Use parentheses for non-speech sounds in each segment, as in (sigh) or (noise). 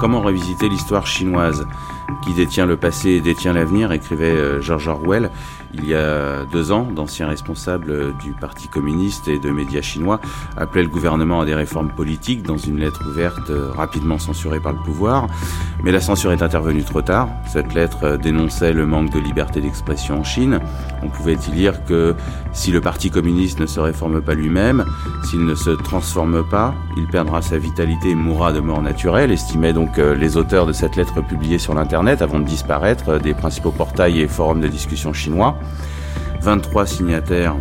Comment revisiter l'histoire chinoise? Qui détient le passé et détient l'avenir écrivait euh, George Orwell il y a deux ans, d'anciens responsables du Parti communiste et de médias chinois appelaient le gouvernement à des réformes politiques dans une lettre ouverte euh, rapidement censurée par le pouvoir. Mais la censure est intervenue trop tard. Cette lettre euh, dénonçait le manque de liberté d'expression en Chine. On pouvait y lire que si le Parti communiste ne se réforme pas lui-même, s'il ne se transforme pas, il perdra sa vitalité et mourra de mort naturelle, estimaient donc euh, les auteurs de cette lettre publiée sur l'Internet avant de disparaître des principaux portails et forums de discussion chinois. 23 signataires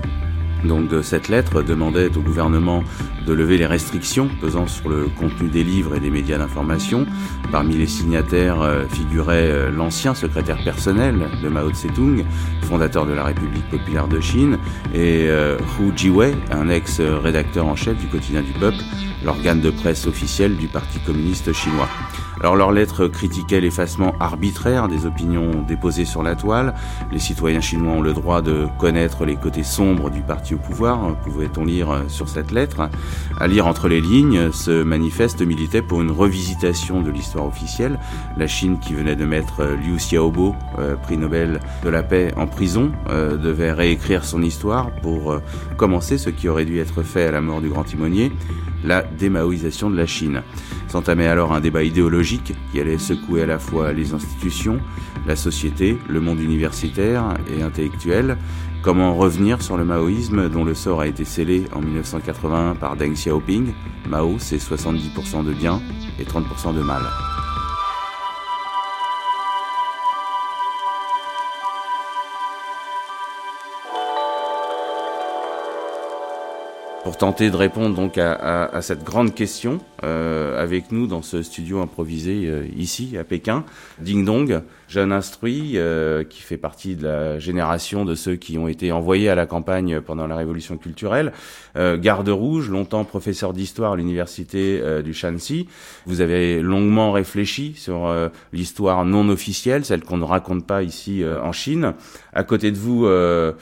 donc de cette lettre demandaient au gouvernement de lever les restrictions pesant sur le contenu des livres et des médias d'information. Parmi les signataires euh, figurait euh, l'ancien secrétaire personnel de Mao Tse-tung, fondateur de la République populaire de Chine, et euh, Hu Jiwei, un ex-rédacteur en chef du quotidien du peuple, l'organe de presse officiel du Parti communiste chinois. Alors leur lettre critiquait l'effacement arbitraire des opinions déposées sur la toile. Les citoyens chinois ont le droit de connaître les côtés sombres du parti au pouvoir, pouvait-on lire sur cette lettre. À lire entre les lignes, ce manifeste militait pour une revisitation de l'histoire officielle. La Chine qui venait de mettre Liu Xiaobo, euh, prix Nobel de la paix, en prison, euh, devait réécrire son histoire pour euh, commencer ce qui aurait dû être fait à la mort du grand timonier, la démaoïsation de la Chine. S'entamait alors un débat idéologique qui allait secouer à la fois les institutions, la société, le monde universitaire et intellectuel. Comment revenir sur le maoïsme dont le sort a été scellé en 1981 par Deng Xiaoping? Mao, c'est 70% de bien et 30% de mal. Pour tenter de répondre donc à, cette grande question, euh, avec nous dans ce studio improvisé euh, ici à Pékin, Ding Dong, jeune instruit euh, qui fait partie de la génération de ceux qui ont été envoyés à la campagne pendant la révolution culturelle, euh, garde rouge, longtemps professeur d'histoire à l'université euh, du Shanxi. Vous avez longuement réfléchi sur l'histoire non officielle, celle qu'on ne raconte pas ici en Chine. À côté de vous, euh,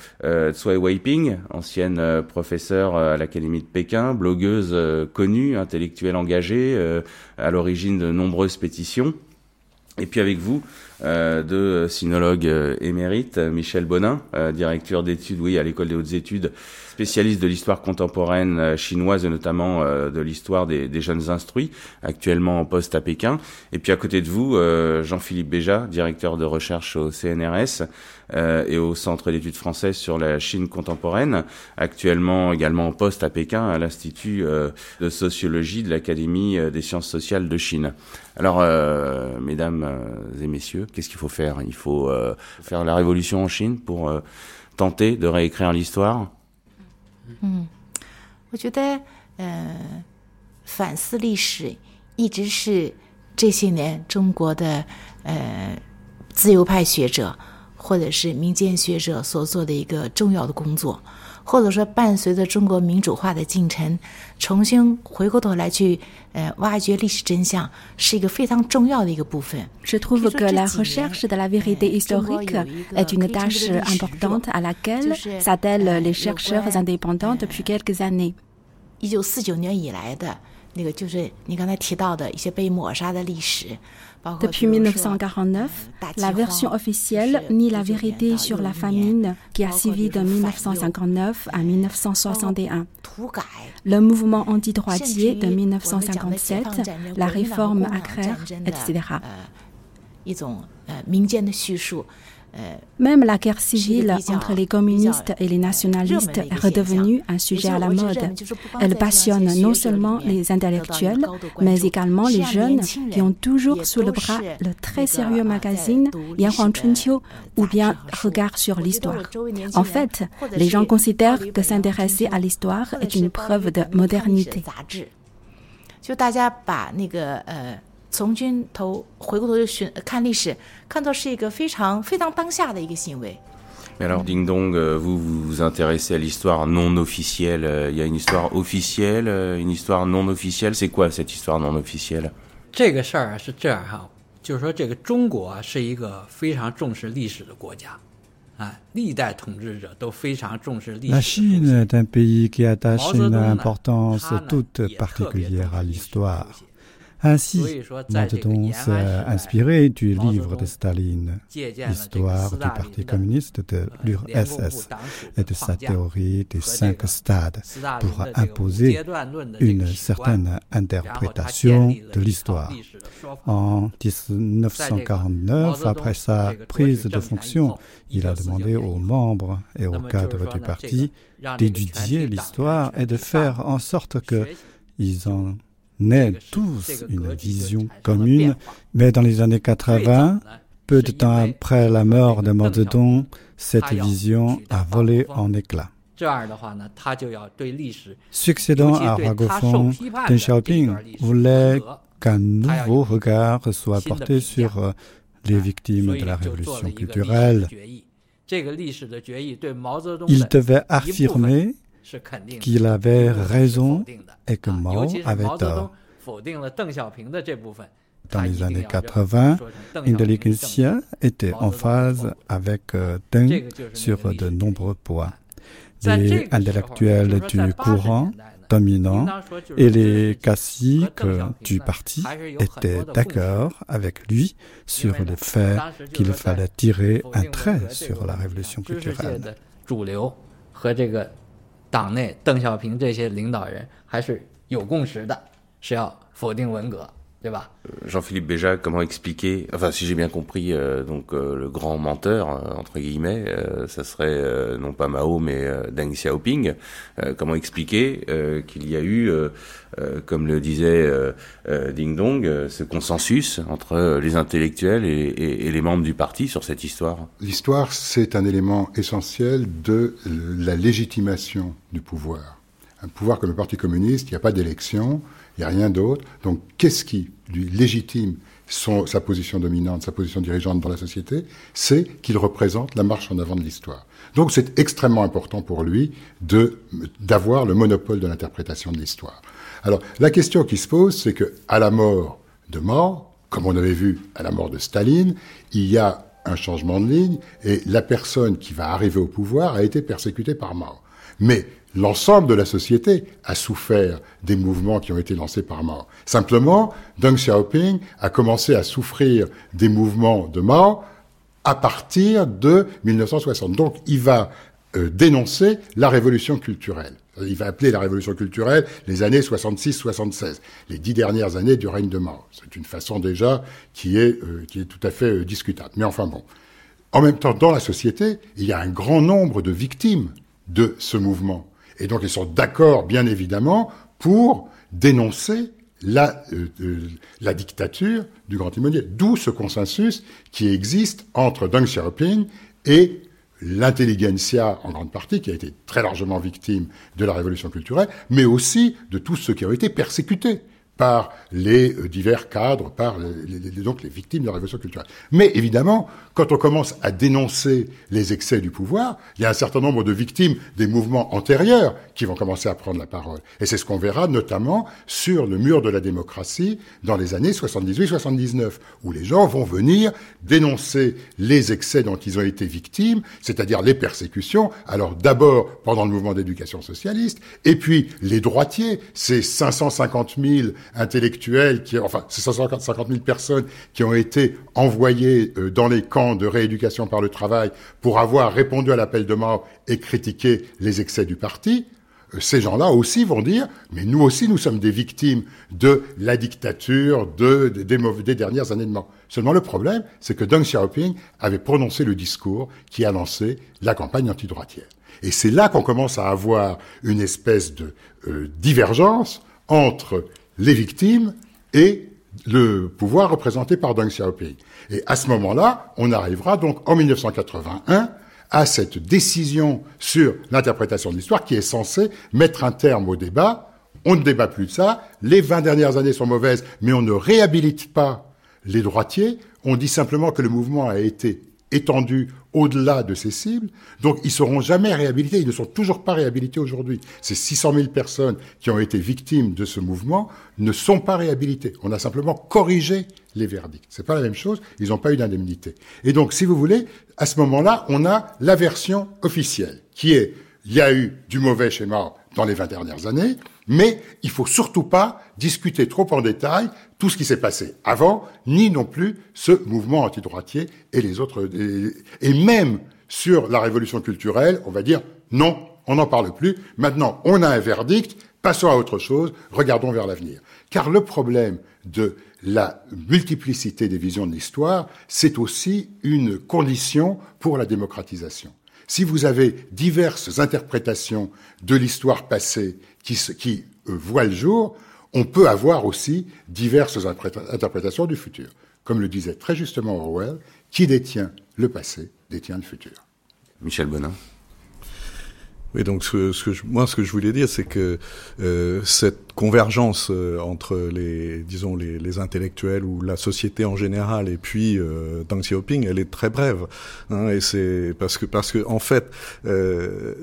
Tsui Weiping, ancienne professeure à l'Académie de Pékin, blogueuse connue, intellectuelle engagée, à l'origine de nombreuses pétitions. Et puis avec vous, euh, deux sinologues euh, émérites, Michel Bonin, euh, directeur d'études, oui, à l'école des hautes études, spécialiste de l'histoire contemporaine euh, chinoise et notamment euh, de l'histoire des, des, jeunes instruits, actuellement en poste à Pékin. Et puis à côté de vous, euh, Jean-Philippe Béja, directeur de recherche au CNRS et au Centre d'études françaises sur la Chine contemporaine, actuellement également en poste à Pékin à l'Institut de sociologie de l'Académie des sciences sociales de Chine. Alors, euh, mesdames et messieurs, qu'est-ce qu'il faut faire Il faut euh, faire la révolution en Chine pour euh, tenter de réécrire l'histoire 嗯，我觉得，呃，反思历史一直是这些年中国的呃自由派学者 或者是民间学者所做的一个重要的工作。或者说，伴随着中国民主化的进程，重新回过头来去呃挖掘历史真相，是一个非常重要的一个部分。Je trouve que la recherche de la vérité historique est une tâche importante à laquelle s'attellent les chercheurs indépendants depuis quelques années. 一九四九年以来的那个，就是你刚才提到的一些被抹杀的历史。Depuis 1949, la version officielle nie la vérité sur la famine qui a suivi de 1959 à 1961. Le mouvement antidroitier de 1957, la réforme agraire, etc. Même la guerre civile entre les communistes et les nationalistes est redevenue un sujet à la mode. Elle passionne non seulement les intellectuels, mais également les jeunes qui ont toujours sous le bras le très sérieux magazine Yan Huang Chunqiu ou bien Regard sur l'histoire. En fait, les gens considèrent que s'intéresser à l'histoire est une preuve de modernité. 从军头回过头去寻看历史，看作是一个非常非常当下的一个行为。 Mais alors, Ding Dong, vous vous intéressez à l'histoire non officielle. Il y a une histoire officielle, une histoire non officielle. C'est quoi cette histoire non officielle 这个事儿啊是这样哈，就是说这个中国啊是一个非常重视历史的国家，啊，历代统治者都非常重视历史。 La Chine est un pays qui attache une importance toute particulière à l'histoire. Ainsi, Zedong s'est inspiré du livre de Staline, Histoire du Parti communiste de l'URSS, et de sa théorie des cinq stades pour imposer une certaine interprétation de l'histoire. En 1949, après sa prise de fonction, il a demandé aux membres et aux cadres du parti d'étudier l'histoire et de faire en sorte qu'ils en aient tous une vision commune. Mais dans les années 80, peu de temps après la mort de Mao Zedong, cette vision a volé en éclats. Succédant à Ragofon, Deng Xiaoping voulait qu'un nouveau regard soit porté sur euh, les victimes de la révolution culturelle. Il devait affirmer qu'il avait raison et que Mao avait tort. Dans les années 80, l'intelligentsia était en phase avec euh, Deng sur de nombreux points. Les intellectuels du courant dominant et les caciques du parti étaient d'accord avec lui sur le fait qu'il fallait tirer un trait sur la révolution culturelle. 党内邓小平这些领导人还是有共识的是要否定文革。Jean-Philippe Béja, comment expliquer, enfin si j'ai bien compris, euh, donc euh, le grand menteur euh, entre guillemets, ça serait non pas Mao mais Deng Xiaoping. comment expliquer qu'il y a eu, comme le disait Ding Dong, ce consensus entre les intellectuels et, et, les membres du parti sur cette histoire? L'histoire, c'est un élément essentiel de la légitimation du pouvoir. Un pouvoir comme le Parti communiste, il n'y a pas d'élection il n'y a rien d'autre. Donc, qu'est-ce qui lui légitime sa position dominante, sa position dirigeante dans la société? C'est qu'il représente la marche en avant de l'histoire. Donc, c'est extrêmement important pour lui d'avoir le monopole de l'interprétation de l'histoire. Alors, la question qui se pose, c'est que à la mort de Mao, comme on avait vu à la mort de Staline, il y a un changement de ligne et la personne qui va arriver au pouvoir a été persécutée par Mao. Mais l'ensemble de la société a souffert des mouvements qui ont été lancés par Mao. Simplement, Deng Xiaoping a commencé à souffrir des mouvements de Mao à partir de 1960. Donc, il va euh, dénoncer la révolution culturelle. Il va appeler la révolution culturelle les années 66-76, les dix dernières années du règne de Mao. C'est une façon déjà qui est, euh, qui est tout à fait euh, discutable. Mais enfin bon. En même temps, dans la société, il y a un grand nombre de victimes de ce mouvement. Et donc ils sont d'accord, bien évidemment, pour dénoncer la, euh, euh, la dictature du grand timonier. D'où ce consensus qui existe entre Deng Xiaoping et l'intelligentsia en grande partie, qui a été très largement victime de la révolution culturelle, mais aussi de tous ceux qui ont été persécutés par les euh, divers cadres, par donc les victimes de la révolution culturelle. Mais évidemment, quand on commence à dénoncer les excès du pouvoir, il y a un certain nombre de victimes des mouvements antérieurs qui vont commencer à prendre la parole. Et c'est ce qu'on verra notamment sur le mur de la démocratie dans les années 78-79, où les gens vont venir dénoncer les excès dont ils ont été victimes, c'est-à-dire les persécutions. Alors d'abord pendant le mouvement d'éducation socialiste, et puis les droitiers, ces 550 000 intellectuels, qui, enfin, c'est 150 000 personnes qui ont été envoyées euh, dans les camps de rééducation par le travail pour avoir répondu à l'appel de mort et critiqué les excès du parti. Euh, ces gens-là aussi vont dire, mais nous aussi, nous sommes des victimes de la dictature, de, des, dernières années de mort. Seulement le problème, c'est que Deng Xiaoping avait prononcé le discours qui a lancé la campagne antidroitière. Et c'est là qu'on commence à avoir une espèce de euh, divergence entre les victimes et le pouvoir représenté par Deng Xiaoping. Et à ce moment-là, on arrivera donc en 1981 à cette décision sur l'interprétation de l'histoire qui est censée mettre un terme au débat. On ne débat plus de ça. Les 20 dernières années sont mauvaises, mais on ne réhabilite pas les droitiers. On dit simplement que le mouvement a été étendu au-delà de ces cibles. Donc, ils seront jamais réhabilités. Ils ne sont toujours pas réhabilités aujourd'hui. Ces 600 000 personnes qui ont été victimes de ce mouvement ne sont pas réhabilitées. On a simplement corrigé les verdicts. C'est pas la même chose. Ils n'ont pas eu d'indemnité. Et donc, si vous voulez, à ce moment-là, on a la version officielle qui est, il y a eu du mauvais schéma dans les 20 dernières années, Mais il faut surtout pas discuter trop en détail tout ce qui s'est passé avant, ni non plus ce mouvement antidroitier et les autres. Et même sur la révolution culturelle, on va dire non, on n'en parle plus. Maintenant, on a un verdict, passons à autre chose, regardons vers l'avenir. Car le problème de la multiplicité des visions de l'histoire, c'est aussi une condition pour la démocratisation. Si vous avez diverses interprétations de l'histoire passée qui, qui euh, voient le jour, on peut avoir aussi diverses interprétations du futur. Comme le disait très justement Orwell, qui détient le passé détient le futur. Michel Bonin. Oui, donc ce, ce que je, moi, ce que je voulais dire, c'est que euh, cette convergence euh, entre les, disons, les, les, intellectuels ou la société en général et puis euh, Deng Xiaoping, elle est très brève. Hein, et c'est parce que, parce que en fait, euh,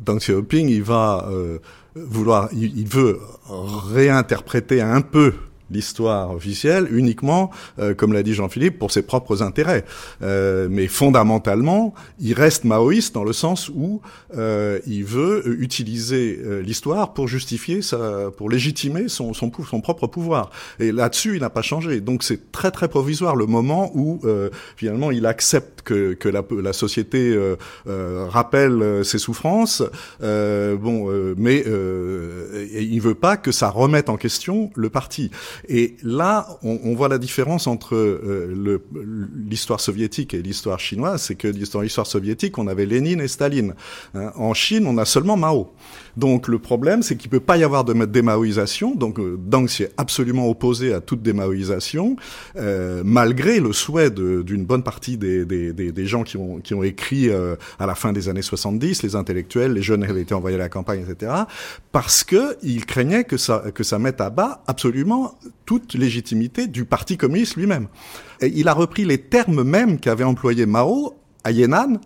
Deng Xiaoping, il va euh, vouloir, il, il veut réinterpréter un peu l'histoire officielle uniquement, euh, comme l'a dit Jean-Philippe, pour ses propres intérêts. Euh, mais fondamentalement, il reste maoïste dans le sens où euh, il veut utiliser euh, l'histoire pour justifier sa, pour légitimer son, son, son propre pouvoir. Et là-dessus, il n'a pas changé. Donc c'est très très provisoire le moment où euh, finalement il accepte que, que la, la société euh, rappelle ses souffrances. bon, mais il veut pas que ça remette en question le parti. Et là, on, on voit la différence entre euh, l'histoire soviétique et l'histoire chinoise, c'est que dans l'histoire soviétique, on avait Lénine et Staline. Hein. En Chine, on a seulement Mao. Donc le problème, c'est qu'il peut pas y avoir de démaoïsation. Donc euh, Deng s'y est absolument opposé à toute démaoïsation, euh, malgré le souhait d'une bonne partie des, des, des, gens qui ont, qui ont écrit euh, à la fin des années 70, les intellectuels, les jeunes avaient été envoyés à la campagne, etc., parce que il craignait que ça, que ça mette à bas absolument toute légitimité du Parti communiste lui-même. Et il a repris les termes mêmes qu'avait employé Mao à Yan'an,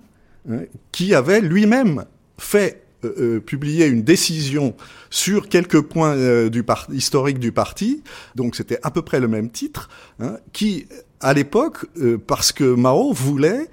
hein, qui avait lui-même fait euh, euh, publier une décision sur quelques points euh, du historiques du parti, donc c'était à peu près le même titre, hein, qui à l'époque, parce que Mao voulait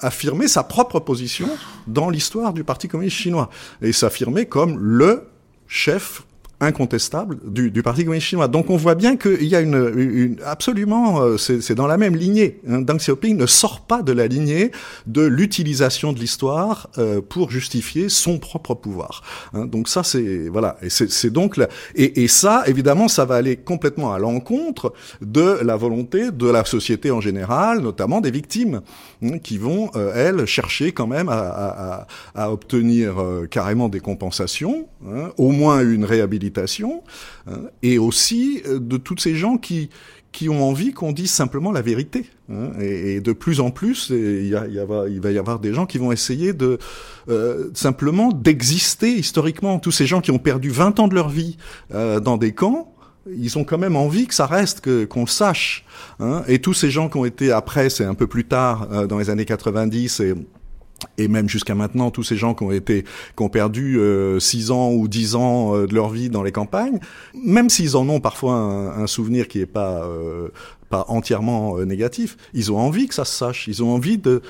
affirmer sa propre position dans l'histoire du Parti communiste chinois. Et s'affirmer comme le chef incontestable du, Parti communiste chinois. Donc on voit bien qu'il y a une, absolument, euh, c'est dans la même lignée. Hein. Deng Xiaoping ne sort pas de la lignée de l'utilisation de l'histoire euh, pour justifier son propre pouvoir. Hein. Donc ça c'est voilà, et c'est donc et, ça évidemment ça va aller complètement à l'encontre de la volonté de la société en général, notamment des victimes, hein, qui vont euh, elles chercher quand même à, obtenir carrément des compensations, au moins une réhabilitation Hein, et aussi euh, de tous ces gens qui qui ont envie qu'on dise simplement la vérité. Hein, et, de plus en plus, il, va, y avoir des gens qui vont essayer de euh, simplement d'exister historiquement. Tous ces gens qui ont perdu 20 ans de leur vie euh, dans des camps, ils ont quand même envie que ça reste, que qu'on le sache. Hein. Et tous ces gens qui ont été après, c'est un peu plus tard, dans les années 90 et et même jusqu'à maintenant, tous ces gens qui ont été, qui ont perdu euh, 6 ans ou 10 ans euh, de leur vie dans les campagnes, même s'ils en ont parfois un, souvenir qui est pas euh, pas entièrement euh, négatif, ils ont envie que ça se sache, ils ont envie de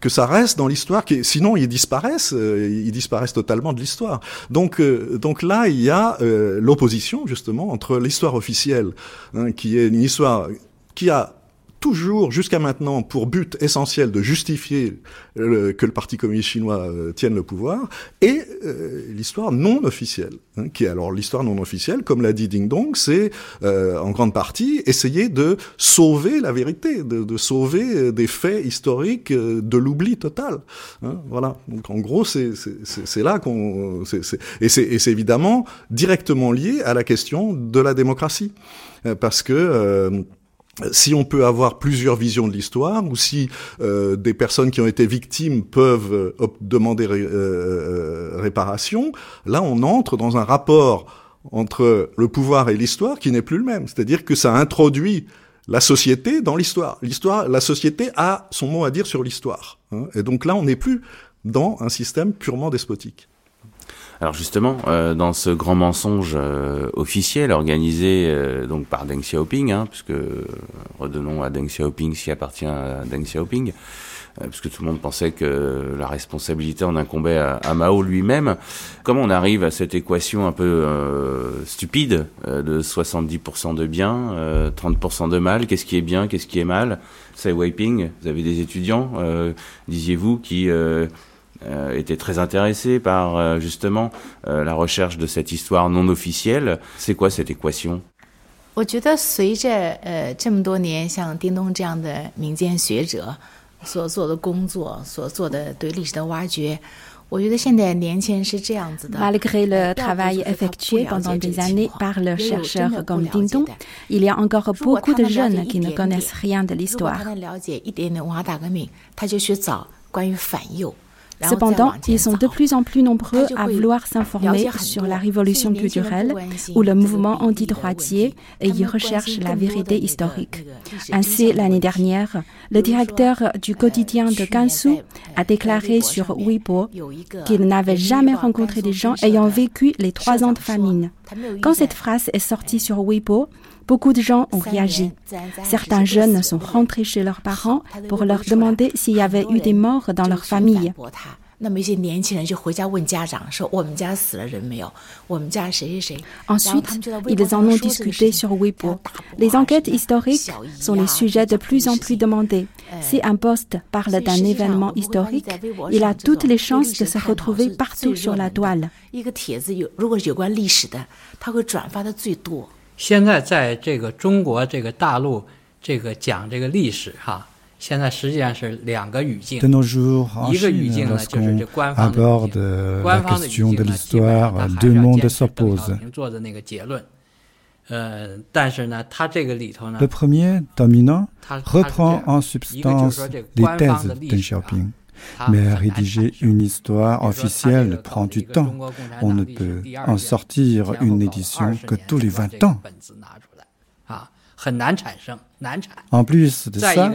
que, ça reste dans l'histoire, sinon ils disparaissent, ils disparaissent totalement de l'histoire. Donc, donc là, il y a l'opposition justement entre l'histoire officielle, hein, qui est une histoire qui a toujours jusqu'à maintenant pour but essentiel de justifier que le Parti communiste chinois euh, tienne le pouvoir, et euh, l'histoire non officielle, hein, qui est alors l'histoire non officielle, comme l'a dit Ding Dong, c'est euh, en grande partie essayer de sauver la vérité, de, de sauver des faits historiques de l'oubli total. Hein, voilà. Donc en gros, c'est là qu'on et c'est évidemment directement lié à la question de la démocratie, parce que si on peut avoir plusieurs visions de l'histoire, ou si euh, des personnes qui ont été victimes peuvent euh, demander euh, réparation, là on entre dans un rapport entre le pouvoir et l'histoire qui n'est plus le même. C'est-à-dire que ça introduit la société dans l'histoire. L'histoire, la société a son mot à dire sur l'histoire. Hein. et donc là, on n'est plus dans un système purement despotique. Alors justement, euh, dans ce grand mensonge euh, officiel organisé euh, donc par Deng Xiaoping, hein, puisque redonnons à Deng Xiaoping s'y appartient à Deng Xiaoping, parce que tout le monde pensait que la responsabilité en incombait à, Mao lui-même. Comment on arrive à cette équation un peu stupide de 70% de bien, 30% de mal? Qu'est-ce qui est bien, qu'est-ce qui est mal? C'est wiping. Vous avez des étudiants, disiez-vous, qui euh, était très intéressé par euh, justement euh, la recherche de cette histoire non officielle. C'est quoi cette équation 我觉得随着呃这么多年像丁东这样的民间学者所做的工作，所做的对历史的挖掘，我觉得现在年轻人是这样子的。Malgré le travail effectué pendant des années par le chercheur comme Dindon, il y a encore beaucoup de jeunes qui ne connaissent rien de l'histoire. Cependant, ils sont de plus en plus nombreux à vouloir s'informer sur la révolution culturelle ou le mouvement antidroitier et ils recherchent la vérité historique. Ainsi, l'année dernière, le directeur du quotidien de Gansu a déclaré sur Weibo qu'il n'avait jamais rencontré des gens ayant vécu les trois ans de famine. Quand cette phrase est sortie sur Weibo, Beaucoup de gens ont réagi. Certains jeunes sont rentrés chez leurs parents pour leur demander s'il y avait eu des morts dans leur famille. Ensuite, ils en ont discuté sur Weibo. Les enquêtes historiques sont les sujets de plus en plus demandés. Si un poste parle d'un événement historique, il a toutes les chances de se retrouver partout sur la toile. 现在在这个中国这个大陆，这个讲这个历史哈，现在实际上是两个语境。一个语境呢，就是这官方的官方的语境呢，基本上还是要坚持 Mais rédiger une histoire officielle prend du temps. On ne peut en sortir une édition que tous les 20 ans. En plus de ça,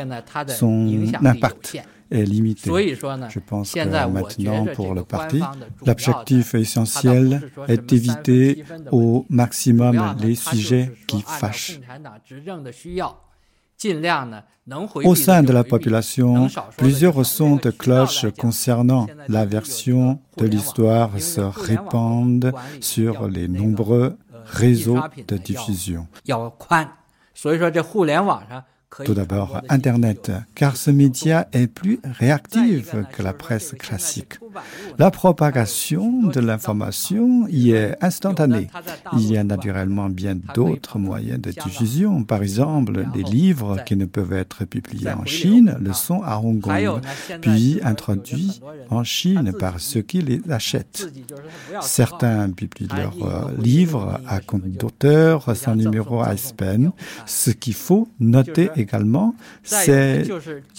son impact est limité. Je pense que maintenant, pour le parti, l'objectif essentiel est d'éviter au maximum les sujets qui fâchent. Au sein de la population, plusieurs sons de cloche concernant la version de l'histoire se répandent sur les nombreux réseaux de diffusion. Tout d'abord, Internet, car ce média est plus réactif que la presse classique. La propagation de l'information y est instantanée. Il y a naturellement bien d'autres moyens de diffusion. Par exemple, les livres qui ne peuvent être publiés en Chine le sont à Hong Kong, puis introduits en Chine par ceux qui les achètent. Certains publient leurs livres à compte d'auteur sans numéro ISBN, ce qu'il faut noter également, c'est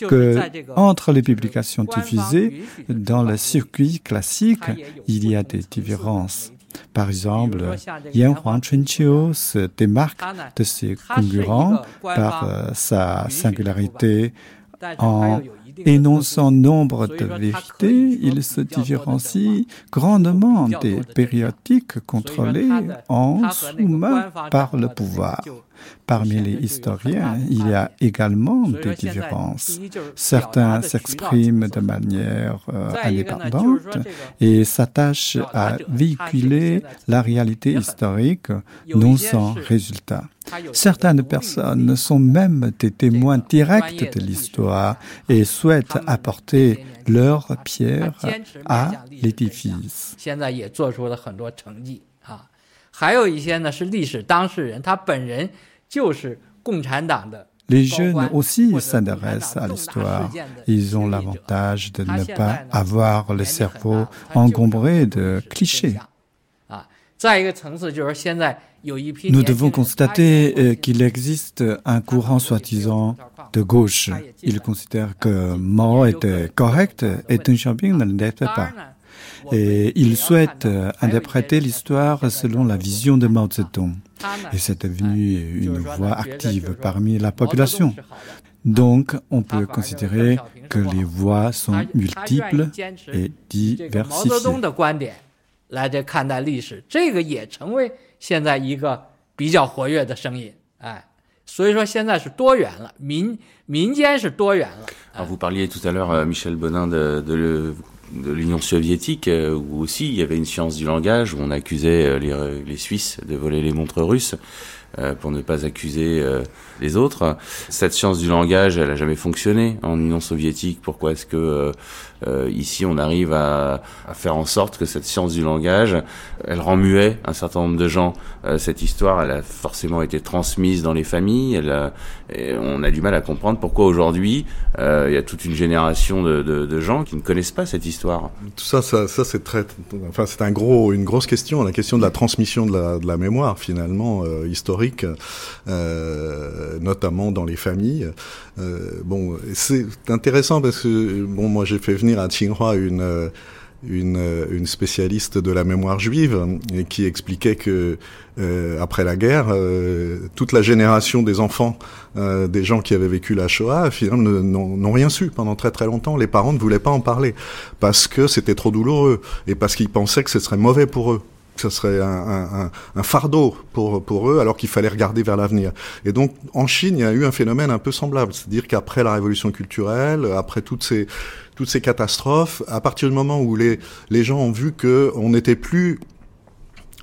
que entre les publications diffusées dans le circuit classique, il y a des différences. Par exemple, Yan Huang Chunqiu se démarque de ses concurrents par euh, sa singularité en énonçant nombre de vérités, il se différencie grandement des périodiques contrôlés en sous-main par le pouvoir. Parmi les historiens, il y a également des différences. Certains s'expriment de manière euh, indépendante et s'attachent à véhiculer la réalité historique, non sans résultat. Certaines personnes sont même des témoins directs de l'histoire et souhaitent apporter leur pierre à l'édifice. 还有一些呢是历史当事人，他本人就是共产党的。Les jeunes aussi s'intéressent à l'histoire. Ils ont l'avantage de ne pas avoir le cerveau encombré de clichés. Nous devons constater qu'il existe un courant soi-disant de gauche. Ils considèrent que Mao était correct et Deng Xiaoping ne l'était pas et il souhaite euh, interpréter l'histoire selon la vision de Mao Zedong. Et c'est devenu une voix active parmi la population. Donc, on peut considérer que les voix sont multiples et diversifiées. 所以说现在是多元了，民民间是多元了。Alors vous parliez tout à l'heure, Michel Bonin, de, de, de l'Union soviétique, où aussi il y avait une science du langage, où on accusait les, les Suisses de voler les montres russes. Euh, pour ne pas accuser euh, les autres. Cette science du langage, elle a jamais fonctionné en Union soviétique. Pourquoi est-ce que euh, ici on arrive à, à, faire en sorte que cette science du langage, elle rend muet un certain nombre de gens. cette histoire, elle a forcément été transmise dans les familles. Elle a, on a du mal à comprendre pourquoi aujourd'hui il y a toute une génération de, de, de, gens qui ne connaissent pas cette histoire. Tout ça, ça, ça c'est très, enfin c'est un gros, une grosse question, la question de la transmission de la, de la mémoire finalement historique euh, notamment dans les familles. Euh, bon, c'est intéressant parce que bon, moi j'ai fait venir à Tsinghua une une, une, spécialiste de la mémoire juive et qui expliquait que euh, après la guerre, toute la génération des enfants des gens qui avaient vécu la Shoah, finalement, n'ont rien su pendant très très longtemps. Les parents ne voulaient pas en parler parce que c'était trop douloureux et parce qu'ils pensaient que ce serait mauvais pour eux que ce serait un, un, un, fardeau pour, pour eux, alors qu'il fallait regarder vers l'avenir. Et donc, en Chine, il y a eu un phénomène un peu semblable. C'est-à-dire qu'après la révolution culturelle, après toutes ces, toutes ces catastrophes, à partir du moment où les, gens ont vu qu'on n'était plus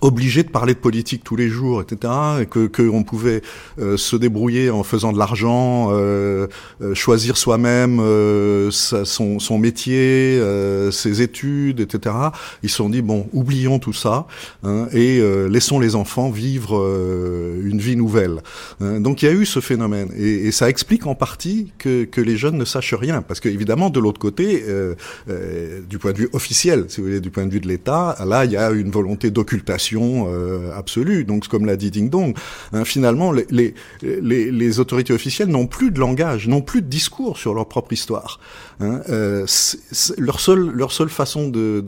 obligé de parler de politique tous les jours, etc., et que qu'on pouvait euh, se débrouiller en faisant de l'argent, euh, euh choisir soi-même euh, son, son métier, ses études, etc. Ils se sont dit bon, oublions tout ça hein, et laissons les enfants vivre une vie nouvelle. Hein. donc il y a eu ce phénomène et, et, ça explique en partie que, que les jeunes ne sachent rien, parce que évidemment de l'autre côté, du point de vue officiel, si vous voulez, du point de vue de l'État, là il y a une volonté d'occultation euh, absolue. Donc, comme l'a dit Ding Dong, hein, finalement, les, autorités officielles n'ont plus de langage, n'ont plus de discours sur leur propre histoire. Hein. Euh, leur seule leur seule façon de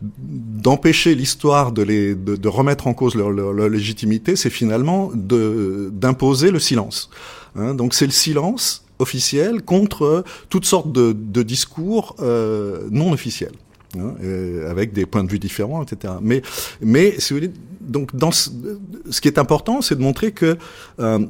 d'empêcher de, de, l'histoire de les de, remettre en cause leur, légitimité, c'est finalement d'imposer le silence. Hein. Donc, c'est le silence officiel contre toutes sortes de, de discours euh, non officiels. Hein, euh, avec des points de vue différents, etc. Mais, mais si vous voulez, donc dans ce, ce qui est important, c'est de montrer que euh,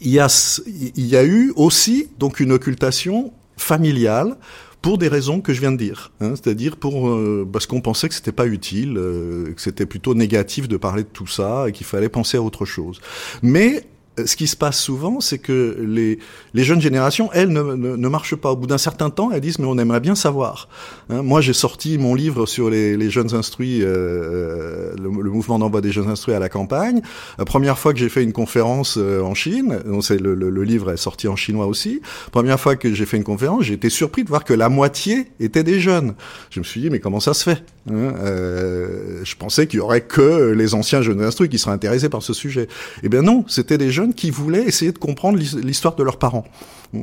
il y a, il y a eu aussi donc une occultation familiale pour des raisons que je viens de dire, hein, c'est-à-dire pour euh, parce qu'on pensait que c'était pas utile, euh, que c'était plutôt négatif de parler de tout ça et qu'il fallait penser à autre chose. Mais ce qui se passe souvent, c'est que les, les jeunes générations, elles, ne, ne, marchent pas. Au bout d'un certain temps, elles disent, mais on aimerait bien savoir. Hein, moi, j'ai sorti mon livre sur les, les jeunes instruits, euh, euh le, mouvement d'envoi des jeunes instruits à la campagne. La première fois que j'ai fait une conférence euh, en Chine, donc c'est le, le, livre est sorti en chinois aussi. Première fois que j'ai fait une conférence, j'ai été surpris de voir que la moitié étaient des jeunes. Je me suis dit, mais comment ça se fait? Hein euh, Je pensais qu'il y aurait que les anciens jeunes instruits qui seraient intéressés par ce sujet. Eh bien non, c'était des jeunes qui voulaient essayer de comprendre l'histoire de leurs parents.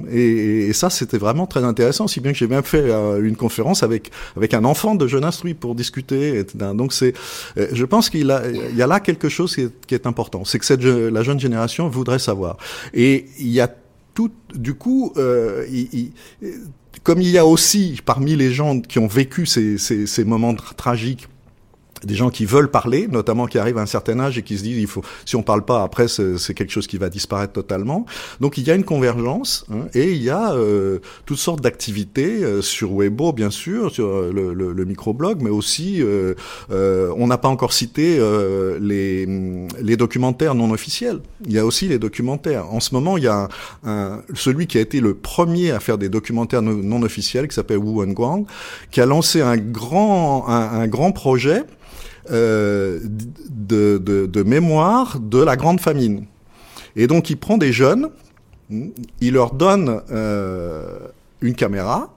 Et, ça, c'était vraiment très intéressant, si bien que j'ai même fait euh, une conférence avec avec un enfant de jeune instruit pour discuter. Donc c'est, euh, je pense qu'il il y a là quelque chose qui est, important, c'est que la jeune génération voudrait savoir. Et il y a tout, du coup, comme il y a aussi parmi les gens qui ont vécu ces, moments tragiques des gens qui veulent parler, notamment qui arrivent à un certain âge et qui se disent il faut si on parle pas après c'est quelque chose qui va disparaître totalement. Donc il y a une convergence hein, et il y a euh, toutes sortes d'activités euh, sur Weibo bien sûr, sur euh, le, le, le microblog, mais aussi euh, on n'a pas encore cité les, les documentaires non officiels. Il y a aussi les documentaires. En ce moment il y a un, celui qui a été le premier à faire des documentaires non, officiels qui s'appelle Wu Guang, qui a lancé un grand un, un grand projet euh, de, mémoire de la grande famine. Et donc il prend des jeunes, il leur donne euh, une caméra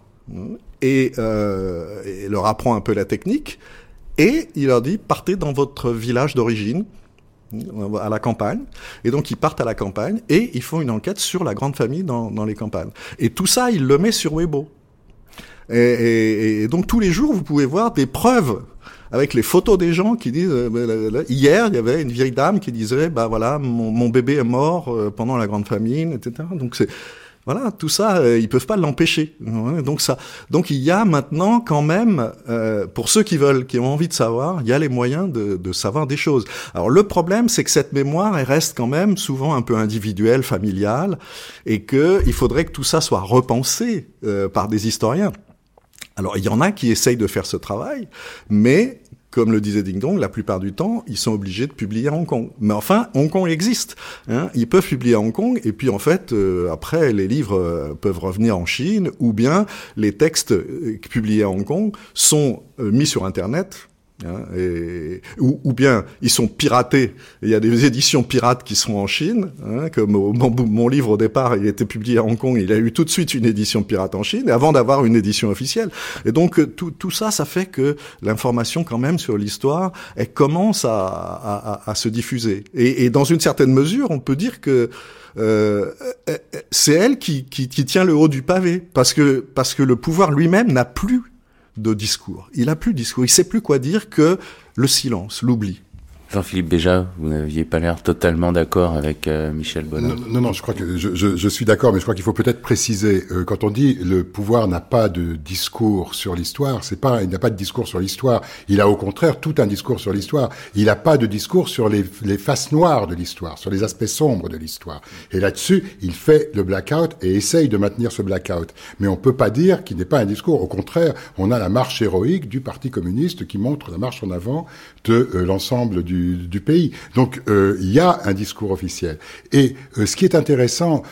et, euh, et, leur apprend un peu la technique et il leur dit partez dans votre village d'origine à la campagne. Et donc ils partent à la campagne et ils font une enquête sur la grande famille dans, les campagnes. Et tout ça, il le met sur Weibo. Et, donc tous les jours, vous pouvez voir des preuves avec les photos des gens qui disent euh, bah, hier il y avait une vieille dame qui disait bah voilà mon, mon bébé est mort euh, pendant la grande famine etc donc c'est Voilà, tout ça, euh, ils peuvent pas l'empêcher. Donc ça, donc il y a maintenant quand même, euh, pour ceux qui veulent, qui ont envie de savoir, il y a les moyens de, de savoir des choses. Alors le problème, c'est que cette mémoire, elle reste quand même souvent un peu individuelle, familiale, et que il faudrait que tout ça soit repensé euh, par des historiens. Alors il y en a qui essayent de faire ce travail, mais comme le disait Ding Dong, la plupart du temps, ils sont obligés de publier à Hong Kong. Mais enfin, Hong Kong existe. Hein. Ils peuvent publier à Hong Kong, et puis en fait, euh, après, les livres euh, peuvent revenir en Chine, ou bien les textes euh, publiés à Hong Kong sont mis sur Internet Hein, et, ou, ou, bien ils sont piratés. Il y a des éditions pirates qui sont en Chine. Hein, comme mon, mon, livre au départ, il été publié à Hong Kong, il a eu tout de suite une édition pirate en Chine, avant d'avoir une édition officielle. Et donc euh, tout, tout ça, ça fait que l'information quand même sur l'histoire, elle commence à, à, à, se diffuser. Et, et, dans une certaine mesure, on peut dire que euh, euh c'est elle qui, qui, qui tient le haut du pavé, parce que parce que le pouvoir lui-même n'a plus de discours. Il a plus de discours. Il sait plus quoi dire que le silence, l'oubli. Jean-Philippe Béja, vous n'aviez pas l'air totalement d'accord avec euh, Michel Bonnet. Non, non, je crois que je, je, je suis d'accord, mais je crois qu'il faut peut-être préciser euh, quand on dit le pouvoir n'a pas de discours sur l'histoire, c'est pas il n'a pas de discours sur l'histoire. Il a au contraire tout un discours sur l'histoire. Il n'a pas de discours sur les, les faces noires de l'histoire, sur les aspects sombres de l'histoire. Et là-dessus, il fait le blackout et essaye de maintenir ce blackout. Mais on peut pas dire qu'il n'est pas un discours. Au contraire, on a la marche héroïque du Parti communiste qui montre la marche en avant de euh, l'ensemble du du, pays. Donc euh, il y a un discours officiel. Et euh, ce qui est intéressant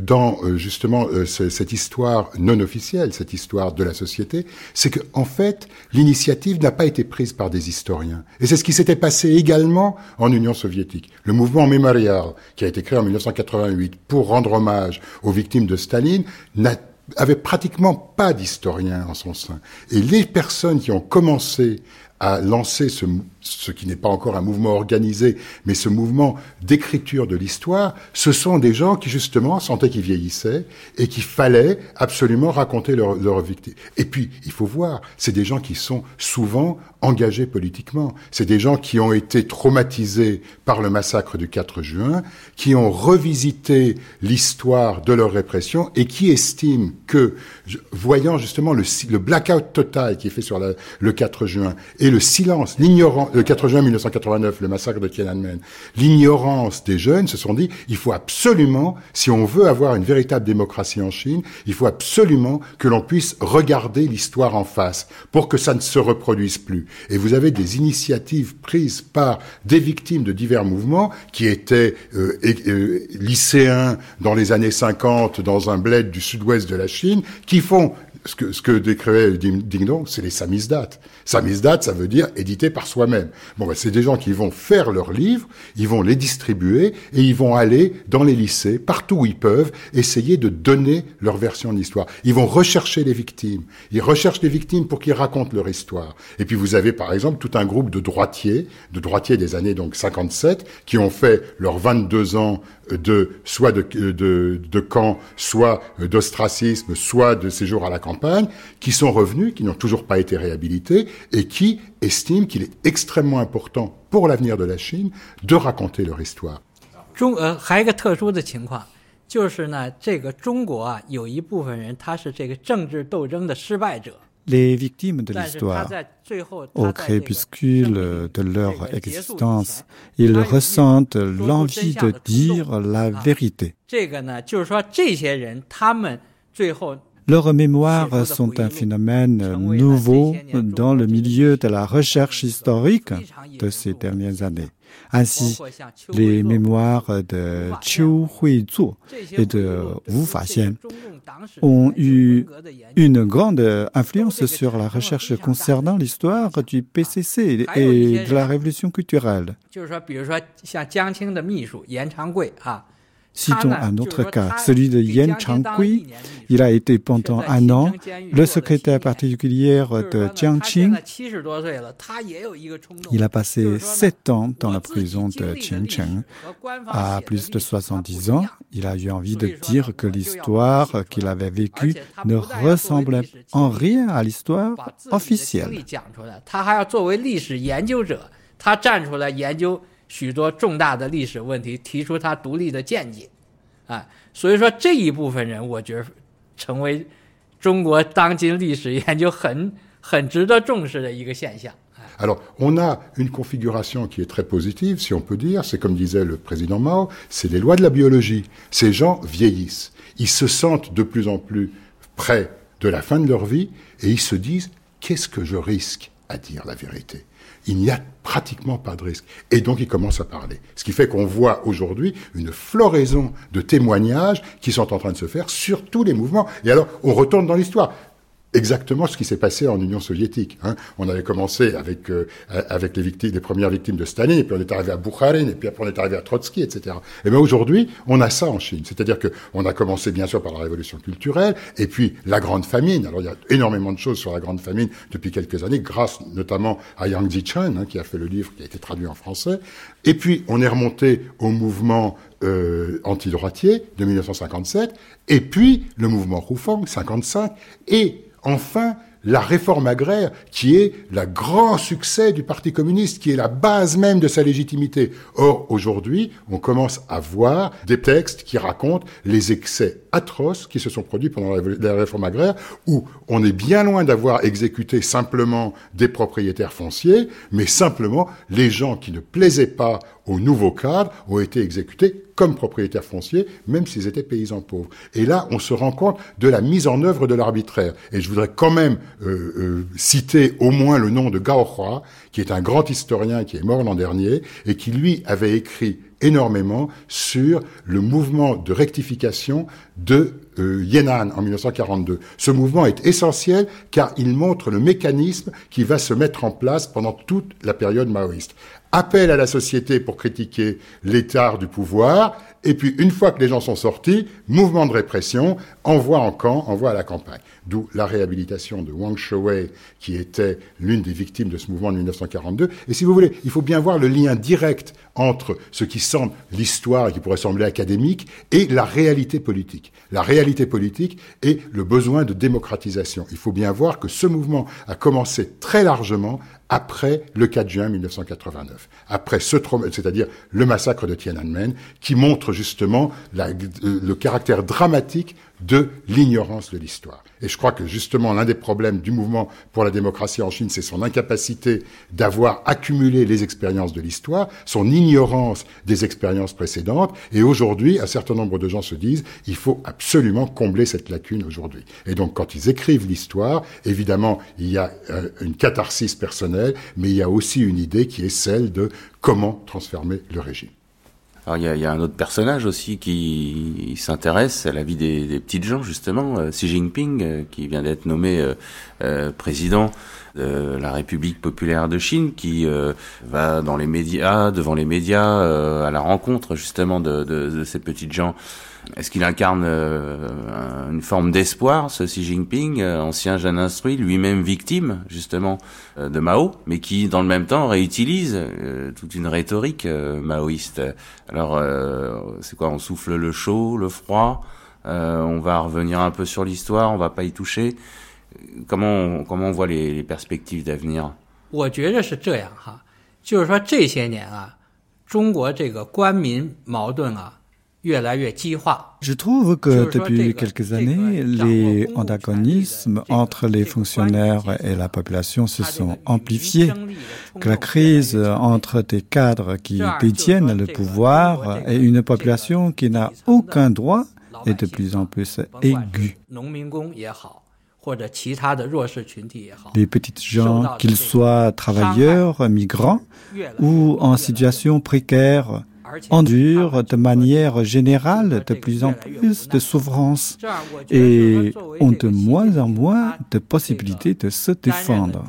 dans justement cette histoire non officielle, cette histoire de la société, c'est que en fait l'initiative n'a pas été prise par des historiens. Et c'est ce qui s'était passé également en Union soviétique. Le mouvement Memorial, qui a été créé en 1988 pour rendre hommage aux victimes de Staline, n'a avait pratiquement pas d'historiens en son sein. Et les personnes qui ont commencé à lancer ce, ce qui n'est pas encore un mouvement organisé, mais ce mouvement d'écriture de l'histoire, ce sont des gens qui justement sentaient qu'ils vieillissaient et qu'il fallait absolument raconter leur, leur. Et puis, il faut voir, c'est des gens qui sont souvent engagés politiquement. C'est des gens qui ont été traumatisés par le massacre du 4 juin, qui ont revisité l'histoire de leur répression et qui estiment que, voyant justement le, blackout total qui est fait sur le 4 juin et le silence, l'ignorance, le 4 juin 1989, le massacre de Tiananmen, l'ignorance des jeunes se sont dit, il faut absolument, si on veut avoir une véritable démocratie en Chine, il faut absolument que l'on puisse regarder l'histoire en face pour que ça ne se reproduise plus. Et vous avez des initiatives prises par des victimes de divers mouvements qui étaient euh, euh, lycéens dans les années 50 dans un bled du sud-ouest de la Chine, qui font ce que, décrivait Ding Dong, c'est les samizdat. Samizdat, ça veut dire édité par soi-même. Bon, ben, c'est des gens qui vont faire leurs livres, ils vont les distribuer et ils vont aller dans les lycées, partout où ils peuvent, essayer de donner leur version de l'histoire. Ils vont rechercher les victimes. Ils recherchent les victimes pour qu'ils racontent leur histoire. Et puis vous avez par exemple tout un groupe de droitiers, de droitiers des années donc 57, qui ont fait leurs 22 ans de soit de, de, de camp, soit d'ostracisme, soit de séjour à la campagne, qui sont revenus, qui n'ont toujours pas été réhabilités, et qui estiment qu'il est extrêmement important pour l'avenir de la Chine de raconter leur histoire. 中呃还有一个特殊的情况，就是呢，这个中国啊，有一部分人他是这个政治斗争的失败者。les victimes de l'histoire, au crépuscule de leur existence, ils ressentent l'envie de dire la vérité. Leurs mémoires sont un phénomène nouveau dans le milieu de la recherche historique de ces dernières années. Ainsi, les mémoires de Qiu Huizuo et de Wu Faxian ont eu une grande influence sur la recherche concernant l'histoire du PCC et de la révolution culturelle. Citons un autre cas, celui de Yan Changqi. Il a été pendant un an le secrétaire particulier de Jiangqing. Il a passé sept ans dans la prison de Qingcheng. À plus de 70 ans, il a eu envie de dire que l'histoire qu'il avait vécue ne ressemblait en rien à l'histoire officielle. 许多重大的历史问题，提出他独立的见解。 啊，所以说这一部分人，我觉得成为中国当今历史研究很很值得重视的一个现象。Alors, on a une configuration qui est très positive, si on peut dire. C'est comme disait le président Mao, c'est les lois de la biologie. Ces gens vieillissent. Ils se sentent de plus en plus près de la fin de leur vie et ils se disent qu'est-ce que je risque à dire la vérité Il n'y a pratiquement pas de risque. Et donc, ils commencent à parler. Ce qui fait qu'on voit aujourd'hui une floraison de témoignages qui sont en train de se faire sur tous les mouvements. Et alors, on retourne dans l'histoire exactement ce qui s'est passé en Union soviétique. Hein. On avait commencé avec euh, avec les victimes, les premières victimes de Staline, et puis on est arrivé à Bukharin, et puis après on est arrivé à Trotsky, etc. Et bien aujourd'hui, on a ça en Chine. C'est-à-dire que on a commencé bien sûr par la révolution culturelle, et puis la grande famine. Alors il y a énormément de choses sur la grande famine depuis quelques années, grâce notamment à Yang Zichen, hein, qui a fait le livre qui a été traduit en français. Et puis on est remonté au mouvement euh, anti-droitier de 1957, et puis le mouvement Hufang 55, et enfin la réforme agraire, qui est le grand succès du Parti communiste, qui est la base même de sa légitimité. Or, aujourd'hui, on commence à voir des textes qui racontent les excès atroces qui se sont produits pendant la réforme agraire, où on est bien loin d'avoir exécuté simplement des propriétaires fonciers, mais simplement les gens qui ne plaisaient pas au nouveau cadre ont été exécutés comme propriétaires fonciers, même s'ils étaient paysans pauvres. Et là, on se rend compte de la mise en œuvre de l'arbitraire. Et je voudrais quand même euh, euh, citer au moins le nom de Gao qui est un grand historien qui est mort l'an dernier et qui, lui, avait écrit énormément sur le mouvement de rectification de euh, Yenan en 1942. Ce mouvement est essentiel car il montre le mécanisme qui va se mettre en place pendant toute la période maoïste appel à la société pour critiquer l'état du pouvoir, et puis une fois que les gens sont sortis, mouvement de répression, envoi en camp, envoi à la campagne. D'où la réhabilitation de Wang Shouwei, qui était l'une des victimes de ce mouvement de 1942. Et si vous voulez, il faut bien voir le lien direct entre ce qui semble l'histoire et qui pourrait sembler académique et la réalité politique. La réalité politique est le besoin de démocratisation. Il faut bien voir que ce mouvement a commencé très largement après le 4 juin 1989, après ce c'est-à-dire le massacre de Tiananmen, qui montre justement le caractère dramatique de l'ignorance de l'histoire. Et je crois que justement l'un des problèmes du mouvement pour la démocratie en Chine, c'est son incapacité d'avoir accumulé les expériences de l'histoire, son ignorance des expériences précédentes. Et aujourd'hui, un certain nombre de gens se disent, il faut absolument combler cette lacune aujourd'hui. Et donc quand ils écrivent l'histoire, évidemment, il y a euh, une catharsis personnelle, mais il y a aussi une idée qui est celle de comment transformer le régime. Alors il y a, un autre personnage aussi qui s'intéresse à la vie des, petites gens justement, euh, Xi Jinping, euh, qui vient d'être nommé euh, président de la République populaire de Chine, qui va dans les médias, devant les médias, à la rencontre justement de ces petites gens est-ce qu'il incarne euh, une forme d'espoir, ce Xi Jinping, euh, ancien jeune instruit, lui-même victime justement euh, de Mao, mais qui dans le même temps réutilise toute une rhétorique maoïste Alors c'est quoi On souffle le chaud, le froid, on va revenir un peu sur l'histoire, on va pas y toucher. Comment on, comment on voit les, les perspectives d'avenir 我觉得是这样哈，就是说这些年啊，中国这个官民矛盾啊。 Je trouve que depuis quelques années, les antagonismes entre les fonctionnaires et la population se sont amplifiés, que la crise entre des cadres qui détiennent le pouvoir et une population qui n'a aucun droit est de plus en plus aiguë. Les petites gens, qu'ils soient travailleurs, migrants ou en situation précaire, endurent de manière générale de plus en plus de souffrances et ont de moins en moins de possibilités de se défendre.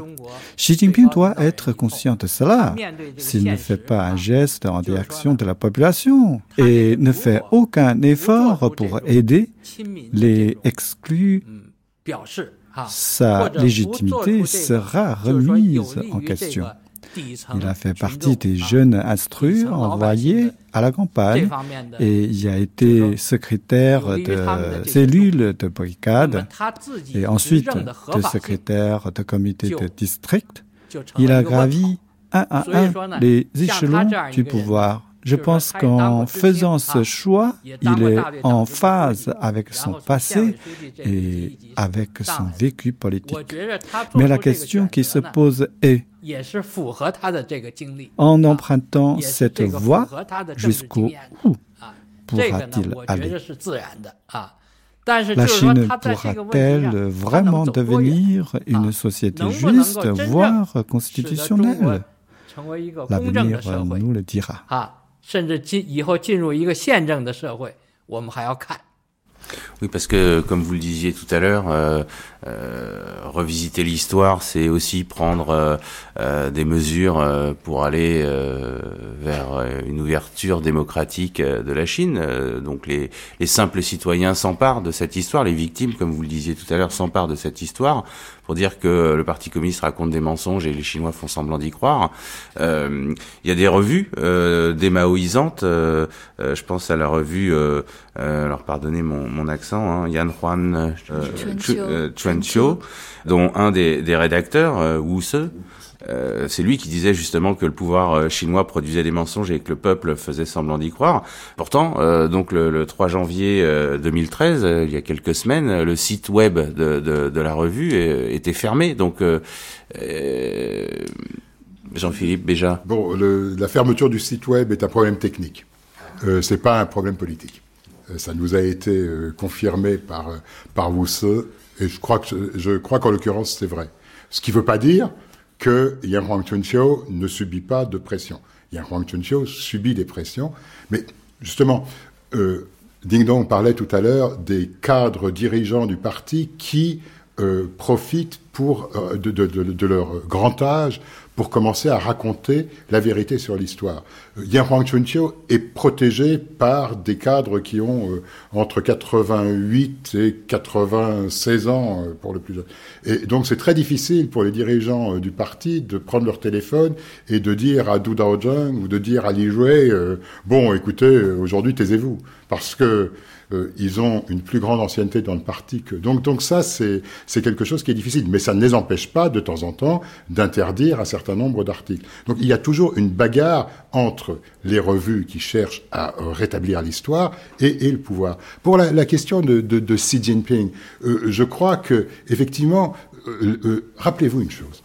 Xi Jinping doit être conscient de cela s'il ne fait pas un geste en direction de la population et ne fait aucun effort pour aider les exclus. Sa légitimité sera remise en question. Il a fait partie des jeunes instruits envoyés à la campagne. Et il a été secrétaire de cellule de brigade. Et ensuite de secrétaire de comité de district. Il a gravi un à un les échelons du pouvoir. Je pense qu'en faisant ce choix, il est en phase avec son passé et avec son vécu politique. Mais la question qui se pose est, en empruntant cette voie, jusqu'où pourra-t-il aller la Chine pourra-t-elle vraiment devenir une société juste, voire constitutionnelle L'avenir nous le dira. Oui, parce que comme vous le disiez tout à l'heure, euh, euh, revisiter l'histoire, c'est aussi prendre euh, des mesures pour aller vers une ouverture démocratique de la Chine. donc les simples citoyens s'emparent de cette histoire, les victimes, comme vous le disiez tout à l'heure, s'emparent de cette histoire pour dire que le Parti communiste raconte des mensonges et les Chinois font semblant d'y croire. Il y a des revues, des maoïsantes. je pense à la revue, alors pardonnez mon, mon accent, hein, Yan Huan Chuan dont un des, des rédacteurs, euh, Wu Se, euh, c'est lui qui disait justement que le pouvoir euh, chinois produisait des mensonges et que le peuple faisait semblant d'y croire. Pourtant, euh, donc le, le, 3 janvier 2013, il y a quelques semaines, le site web de, la revue était fermé. Donc, Jean-Philippe Béja. Bon, la fermeture du site web est un problème technique. Euh, c'est pas un problème politique. ça nous a été confirmé par par et je crois que je crois qu'en l'occurrence c'est vrai. Ce qui ne veut pas dire que Yang Huang ne subit pas de pression. Yang Huang subit des pressions, mais justement, euh, Ding Dong parlait tout à l'heure des cadres dirigeants du parti qui euh, profitent pour, euh, de, leur grand âge pour commencer à raconter la vérité sur l'histoire. Euh, Yan Huangchunqiu est protégé par des cadres qui ont euh, entre 88 et 96 ans euh, pour le plus jeune. Et donc c'est très difficile pour les dirigeants du parti de prendre leur téléphone et de dire à Du Daozheng ou de dire à Li Jue, bon écoutez, aujourd'hui taisez-vous. Parce que euh, ils ont une plus grande ancienneté dans le parti que. Donc, donc ça, c'est quelque chose qui est difficile. Mais ça ne les empêche pas, de temps en temps, d'interdire un certain nombre d'articles. Donc il y a toujours une bagarre entre les revues qui cherchent à euh, rétablir l'histoire et, le pouvoir. Pour la, question de, Xi Jinping, euh, je crois que, effectivement, rappelez-vous une chose.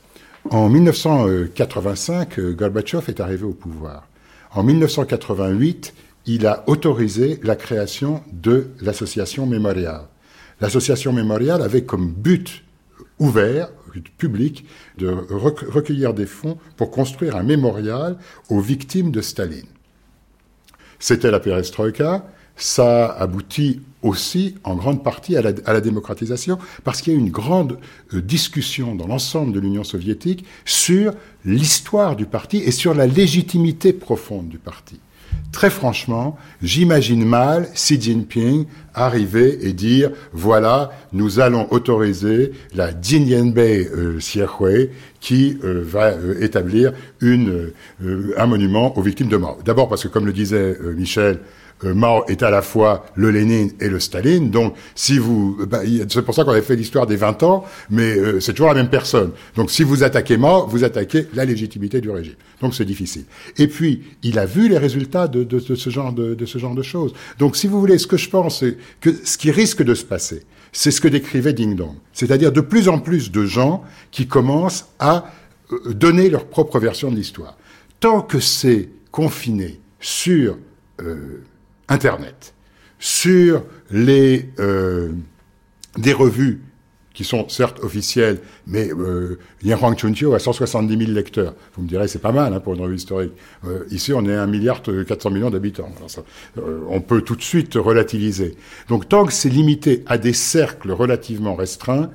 En 1985, Gorbatchev est arrivé au pouvoir. En 1988, il a autorisé la création de l'association mémoriale. L'association mémoriale avait comme but ouvert, public, de recueillir des fonds pour construire un mémorial aux victimes de Staline. C'était la perestroïka, ça aboutit aussi en grande partie à la, démocratisation, parce qu'il y a eu une grande euh, discussion dans l'ensemble de l'Union soviétique sur l'histoire du parti et sur la légitimité profonde du parti. Très franchement, j'imagine mal Xi Jinping arriver et dire voilà, nous allons autoriser la Jinyanbei euh, qui euh, va euh, établir euh, un monument aux victimes de Mao. D'abord parce que, comme le disait Michel, euh, Mao est à la fois le Lénine et le Staline. Donc, si vous, bah, c'est pour ça qu'on avait fait l'histoire des 20 ans, mais euh, c'est toujours la même personne. Donc, si vous attaquez Mao, vous attaquez la légitimité du régime. Donc, c'est difficile. Et puis, il a vu les résultats de, de, de ce genre de, de, ce genre de choses. Donc, si vous voulez, ce que je pense, c'est que ce qui risque de se passer, c'est ce que décrivait Ding Dong. C'est-à-dire de plus en plus de gens qui commencent à euh, donner leur propre version de l'histoire. Tant que c'est confiné sur euh, Internet, sur les euh, des revues qui sont certes officielles, mais euh, Chuntio a 170 000 lecteurs. Vous me direz, c'est pas mal hein, pour une revue historique. Euh, ici, on est à 1 milliard 400 millions d'habitants. Euh, on peut tout de suite relativiser. Donc, tant que c'est limité à des cercles relativement restreints,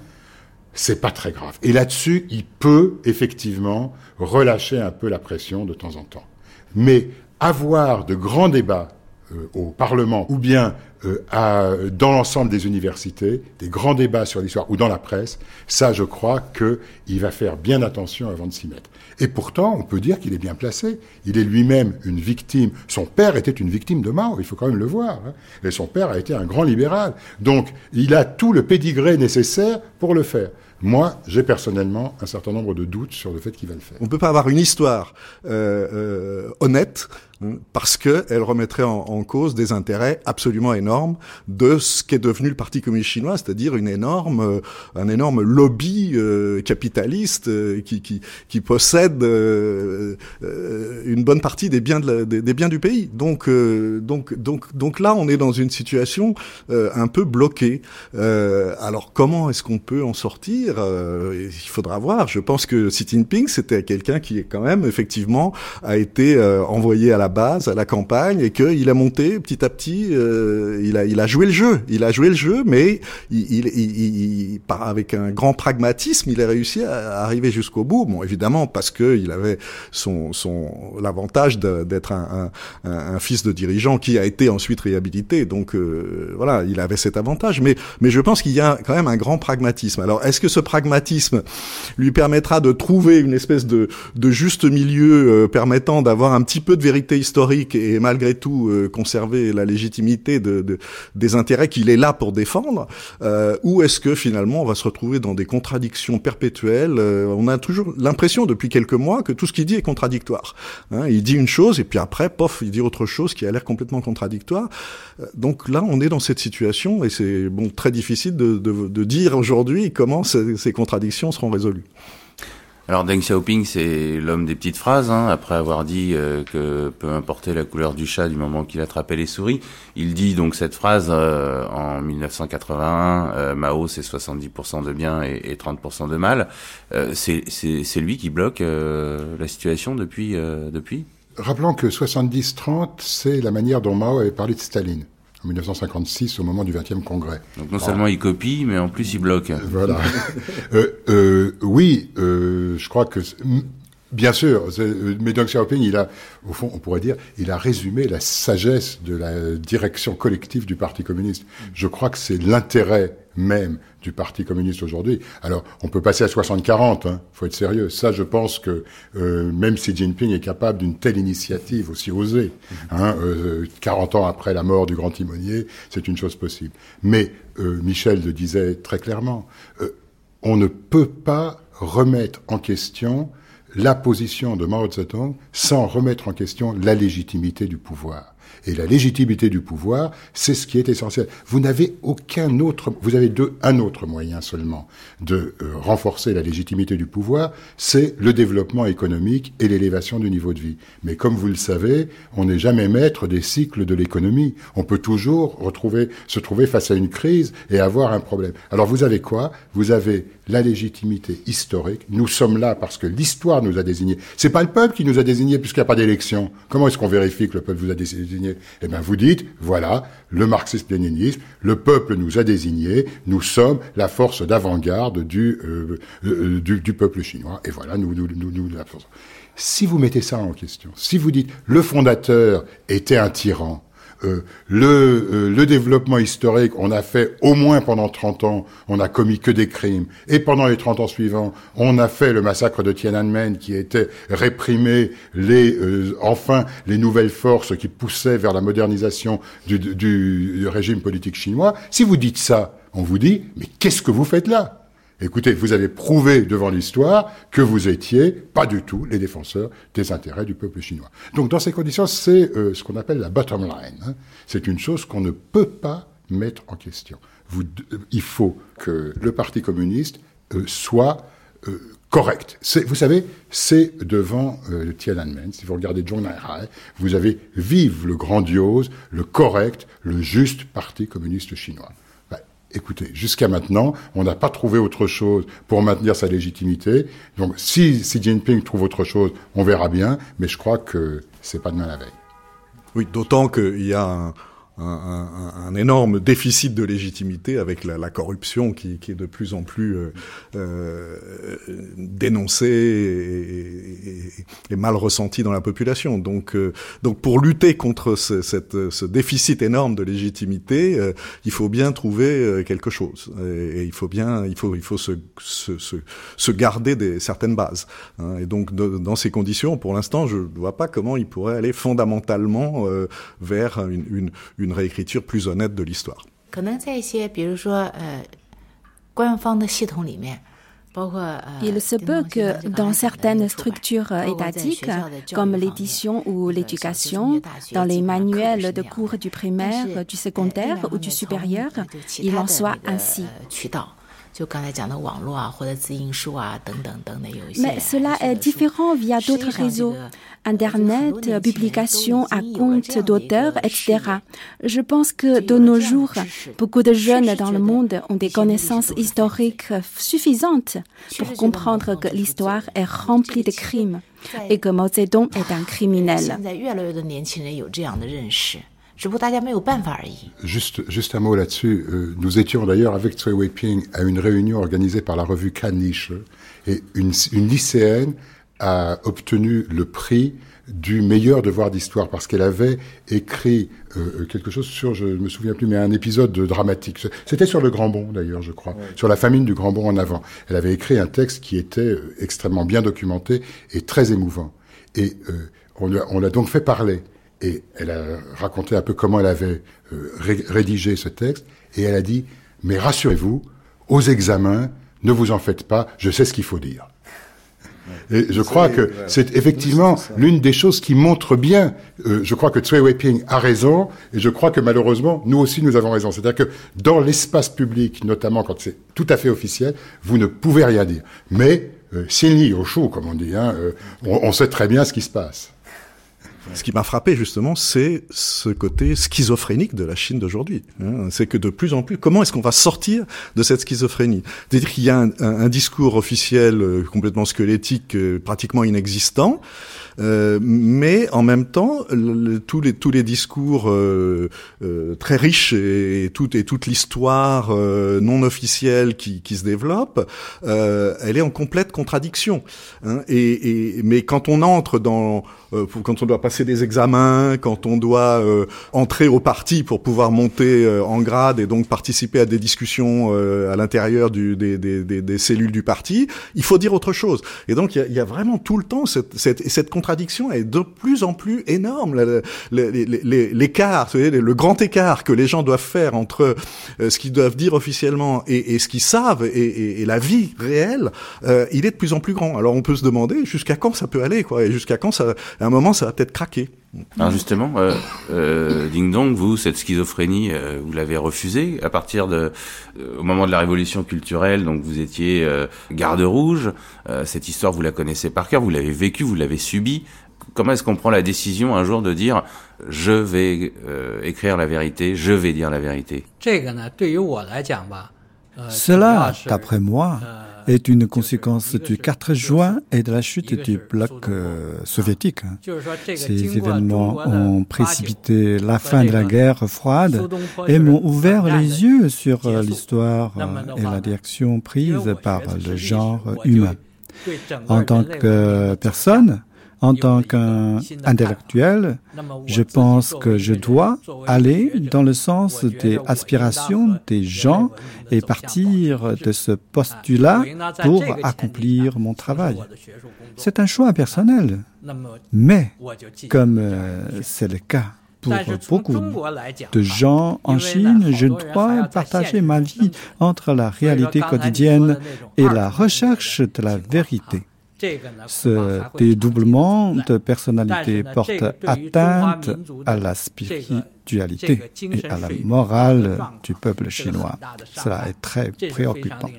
c'est pas très grave. Et là-dessus, il peut effectivement relâcher un peu la pression de temps en temps. Mais avoir de grands débats euh, au Parlement ou bien euh, dans l'ensemble des universités, des grands débats sur l'histoire ou dans la presse, ça, je crois qu'il va faire bien attention avant de s'y mettre. Et pourtant, on peut dire qu'il est bien placé. Il est lui-même une victime. Son père était une victime de Mao, il faut quand même le voir. Hein. Et son père a été un grand libéral. Donc, il a tout le pédigré nécessaire pour le faire. Moi, j'ai personnellement un certain nombre de doutes sur le fait qu'il va le faire. On ne peut pas avoir une histoire euh, euh, honnête parce qu'elle remettrait en, cause des intérêts absolument énormes de ce qu'est devenu le Parti communiste chinois, c'est-à-dire une énorme, euh, un énorme lobby euh, capitaliste euh, qui, qui, qui, possède une bonne partie des biens, de des, biens du pays. Donc, donc, donc, donc là, on est dans une situation un peu bloquée. alors, comment est-ce qu'on peut en sortir Il faudra voir. Je pense que Xi Jinping, c'était quelqu'un qui quand même effectivement a été envoyé à la base, à la campagne, et qu'il a monté petit à petit. il a, il a joué le jeu. Il a joué le jeu, mais avec un grand pragmatisme, il a réussi à arriver jusqu'au bout. Bon, évidemment, parce que il avait son, son l'avantage d'être un, un, un, fils de dirigeant qui a été ensuite réhabilité. Donc euh, voilà, il avait cet avantage. Mais, mais je pense qu'il y a quand même un grand pragmatisme. Alors, est-ce que ce pragmatisme lui permettra de trouver une espèce de, de juste milieu euh, permettant d'avoir un petit peu de vérité historique et malgré tout euh, conserver la légitimité de, de des intérêts qu'il est là pour défendre euh, ou est-ce que finalement on va se retrouver dans des contradictions perpétuelles euh, On a toujours l'impression depuis quelques mois que tout ce qu'il dit est contradictoire. Hein, il dit une chose et puis après, pof, il dit autre chose qui a l'air complètement contradictoire. Euh, donc là, on est dans cette situation et c'est bon très difficile de, de, de dire aujourd'hui comment ces, ces contradictions seront résolues. Alors Deng Xiaoping, c'est l'homme des petites phrases. Hein, après avoir dit euh, que peu importait la couleur du chat du moment qu'il attrapait les souris, il dit donc cette phrase euh, en 1981. Euh, Mao, c'est 70% de bien et, et 30% de mal. c'est lui qui bloque la situation depuis depuis? Rappelons que 70-30, c'est la manière dont Mao avait parlé de Staline en 1956 au moment du 20e congrès. Donc non seulement il copie, mais en plus il bloque. Voilà. (laughs) euh, euh, oui, euh, je crois que Bien sûr, mais Deng Xiaoping, il a, au fond, on pourrait dire, il a résumé la sagesse de la direction collective du Parti communiste. Je crois que c'est l'intérêt même du Parti communiste aujourd'hui. Alors, on peut passer à 60-40, hein, faut être sérieux. Ça, je pense que euh, même Xi Jinping est capable d'une telle initiative aussi osée. Hein, euh, 40 ans après la mort du grand timonier, c'est une chose possible. Mais euh, Michel le disait très clairement, euh, on ne peut pas remettre en question la position de Mao Zedong sans remettre en question la légitimité du pouvoir. Et la légitimité du pouvoir, c'est ce qui est essentiel. Vous n'avez aucun autre, vous avez deux, un autre moyen seulement de euh, renforcer la légitimité du pouvoir, c'est le développement économique et l'élévation du niveau de vie. Mais comme vous le savez, on n'est jamais maître des cycles de l'économie. On peut toujours retrouver, se trouver face à une crise et avoir un problème. Alors vous avez quoi? Vous avez la légitimité historique. Nous sommes là parce que l'histoire nous a désignés. C'est pas le peuple qui nous a désignés puisqu'il n'y a pas d'élection. Comment est-ce qu'on vérifie que le peuple vous a désigné? Eh bien, vous dites, voilà, le marxisme-léninisme, le peuple nous a désignés, nous sommes la force d'avant-garde du, euh, euh, du, du, peuple chinois. Et voilà, nous, nous, nous, nous, Si vous mettez ça en question, si vous dites, le fondateur était un tyran, euh, le, euh, le, développement historique, on a fait au moins pendant 30 ans, on a commis que des crimes. Et pendant les 30 ans suivants, on a fait le massacre de Tiananmen qui était réprimé les, euh, enfin, les nouvelles forces qui poussaient vers la modernisation du, du, du régime politique chinois. Si vous dites ça, on vous dit, mais qu'est-ce que vous faites là? Écoutez, vous avez prouvé devant l'histoire que vous étiez pas du tout les défenseurs des intérêts du peuple chinois. Donc dans ces conditions, c'est euh, ce qu'on appelle la bottom line. Hein. C'est une chose qu'on ne peut pas mettre en question. Vous, il faut que le Parti communiste euh, soit euh, correct. Vous savez, c'est devant euh, Tiananmen, si vous regardez Zhong Enlai, vous avez vive le grandiose, le correct, le juste Parti communiste chinois écoutez, jusqu'à maintenant, on n'a pas trouvé autre chose pour maintenir sa légitimité. Donc, si Xi Jinping trouve autre chose, on verra bien. Mais je crois que c'est pas demain la veille. Oui, d'autant qu'il y a un, un, un, énorme déficit de légitimité avec la, la corruption qui, qui, est de plus en plus euh, euh, dénoncée et, et, et, mal ressentie dans la population. Donc, euh, donc pour lutter contre ce, cette, ce, déficit énorme de légitimité, euh, il faut bien trouver euh, quelque chose. Et, il faut bien, il faut, il faut se, se, se, garder des, certaines bases. Hein. Et donc, dans ces conditions, pour l'instant, je ne vois pas comment il pourrait aller fondamentalement vers une une une réécriture plus honnête de l'histoire. il se peut que dans certaines structures étatiques, comme l'édition ou l'éducation, dans les manuels de cours du primaire, du secondaire ou du supérieur, il en soit ainsi. Mais cela est différent via d'autres réseaux. Internet, publication à compte d'auteur, etc. Je pense que de nos jours, beaucoup de jeunes dans le monde ont des connaissances historiques suffisantes pour comprendre que l'histoire est remplie de crimes et que Mao Zedong est un criminel. Juste, juste un mot là-dessus. Euh, nous étions d'ailleurs avec Tsui Weiping à une réunion organisée par la revue Caniche et une, une lycéenne a obtenu le prix du meilleur devoir d'histoire parce qu'elle avait écrit euh, quelque chose sur, je ne me souviens plus, mais un épisode dramatique. C'était sur le Grand Bond d'ailleurs, je crois, sur la famine du Grand Bond en avant. Elle avait écrit un texte qui était euh, extrêmement bien documenté et très émouvant. Et euh, on l'a donc fait parler. Et elle a raconté un peu comment elle avait rédigé ce texte. Et elle a dit, mais rassurez-vous, aux examens, ne vous en faites pas, je sais ce qu'il faut dire. Et je crois que c'est effectivement l'une des choses qui montre bien. Euh, je crois que Tsui Weiping a raison, et je crois que malheureusement, nous aussi, nous avons raison. C'est-à-dire que dans l'espace public, notamment quand c'est tout à fait officiel, vous ne pouvez rien dire. Mais, euh, au chaud, comme on dit, hein, euh, on sait très bien ce qui se passe. Ce qui m'a frappé justement, c'est ce côté schizophrénique de la Chine d'aujourd'hui. Hein. C'est que de plus en plus, comment est-ce qu'on va sortir de cette schizophrénie? C'est-à-dire qu'il y a un, discours officiel euh, complètement squelettique, euh, pratiquement inexistant, euh, mais en même temps, tous les tous les discours très riches et, tout, et toute l'histoire non officielle qui, qui se développe, elle est en complète contradiction. Hein. Et, mais quand on entre dans quand on doit passer passer des examens, quand on doit euh, entrer au parti pour pouvoir monter euh, en grade et donc participer à des discussions euh, à l'intérieur des, cellules du parti, il faut dire autre chose. Et donc il y a, vraiment tout le temps cette, contradiction est de plus en plus énorme. L'écart, le grand écart que les gens doivent faire entre ce qu'ils doivent dire officiellement et, ce qu'ils savent et, et, la vie réelle, il est de plus en plus grand. Alors on peut se demander jusqu'à quand ça peut aller, quoi, et jusqu'à quand ça, à un moment ça va peut-être alors justement, euh, euh, Ding Dong, vous, cette schizophrénie, euh, vous l'avez refusée à partir de, euh, au moment de la révolution culturelle. Donc vous étiez garde rouge. cette histoire, vous la connaissez par cœur. Vous l'avez vécue, vous l'avez subie. Comment est-ce qu'on prend la décision un jour de dire je vais écrire la vérité, je vais dire la vérité? Cela, d'après moi, est une conséquence du 4 juin et de la chute du bloc euh, soviétique. Ces événements ont précipité la fin de la guerre froide et m'ont ouvert les yeux sur euh, l'histoire euh, et la direction prise par le genre humain. En tant que personne, en tant qu'intellectuel, je pense que je dois aller dans le sens des aspirations des gens et partir de ce postulat pour accomplir mon travail. C'est un choix personnel, mais comme euh, c'est le cas pour beaucoup de gens en Chine, je dois partager ma vie entre la réalité quotidienne et la recherche de la vérité. Ce dédoublement de personnalité porte atteinte à la spiritualité et à la morale du peuple chinois. Cela est très préoccupant.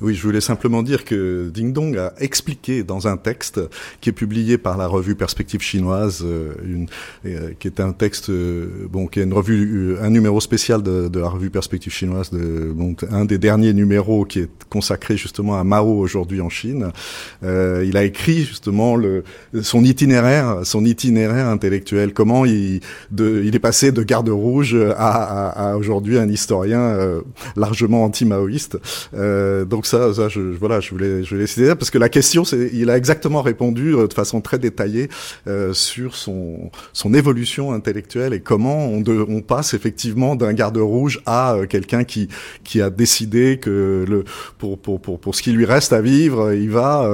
Oui, je voulais simplement dire que Ding Dong a expliqué dans un texte qui est publié par la revue Perspective chinoise, euh, une, euh, qui est un texte, euh, bon, qui est une revue, un numéro spécial de, de la revue Perspective chinoise, de, bon, un des derniers numéros qui est consacré justement à Mao aujourd'hui en Chine. il a écrit justement le, son itinéraire, son itinéraire intellectuel, comment il, de, il est passé de garde rouge à, à, à aujourd'hui un historien largement anti-maoïste. donc ça, ça je, voilà, je voulais, je voulais citer ça parce que la question, c'est, il a exactement répondu euh, de façon très détaillée euh, sur son son évolution intellectuelle et comment on, de, on passe effectivement d'un garde rouge à euh, quelqu'un qui qui a décidé que le pour pour pour pour ce qui lui reste à vivre, il va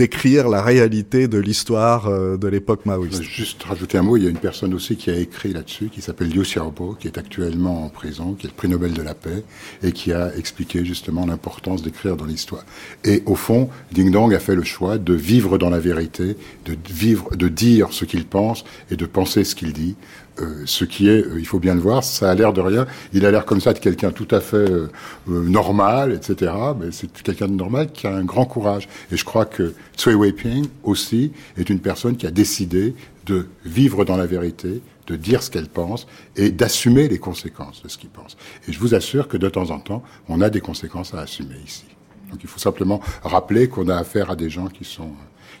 décrire la réalité de l'histoire euh, de l'époque maoïste. Juste rajouter un mot, il y a une personne aussi qui a écrit là-dessus, qui s'appelle Liu Xiaobo, qui est actuellement en prison, qui est le prix Nobel de la paix, et qui a expliqué justement l'importance d'écrire dans l'histoire. Et au fond, Ding Dong a fait le choix de vivre dans la vérité, de vivre, de dire ce qu'il pense et de penser ce qu'il dit. Euh, ce qui est, euh, il faut bien le voir, ça a l'air de rien. Il a l'air comme ça de quelqu'un tout à fait euh, normal, etc. Mais c'est quelqu'un de normal qui a un grand courage. Et je crois que Tsui Weiping aussi est une personne qui a décidé de vivre dans la vérité, de dire ce qu'elle pense et d'assumer les conséquences de ce qu'il pense. Et je vous assure que de temps en temps, on a des conséquences à assumer ici. Donc il faut simplement rappeler qu'on a affaire à des gens qui sont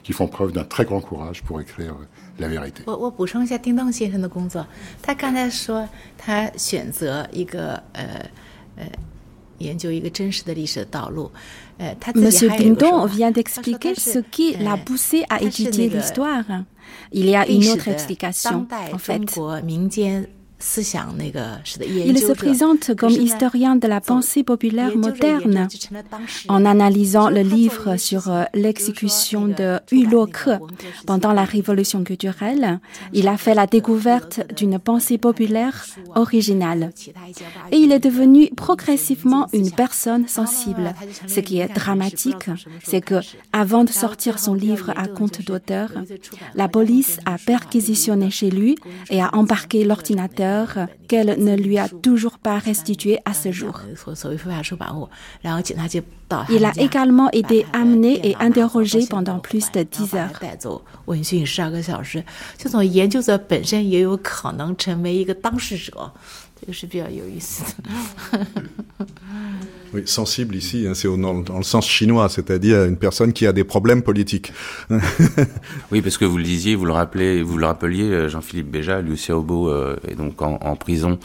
qui font preuve d'un très grand courage pour écrire la vérité. 我我补充一下丁当先生的工作，他刚才说他选择一个呃呃研究一个真实的历史的道路。 Monsieur Dindon vient d'expliquer ce qui l'a poussé à étudier l'histoire. Il y a une autre explication, en fait. Il se présente comme historien de la pensée populaire moderne en analysant le livre sur l'exécution de Hulot pendant la révolution culturelle. Il a fait la découverte d'une pensée populaire originale. Et il est devenu progressivement une personne sensible. Ce qui est dramatique, c'est que avant de sortir son livre à compte d'auteur, la police a perquisitionné chez lui et a embarqué l'ordinateur qu'elle ne lui a toujours pas restitué à ce jour. Il a également été amené et interrogé pendant plus de dix heures. (laughs) Oui, sensible ici, hein, c'est dans, dans, le sens chinois, c'est-à-dire une personne qui a des problèmes politiques. (laughs) oui, parce que vous le disiez, vous le rappelez, vous le rappeliez, euh, Jean-Philippe Béja, Liu Xiaobo euh, est donc en, en prison.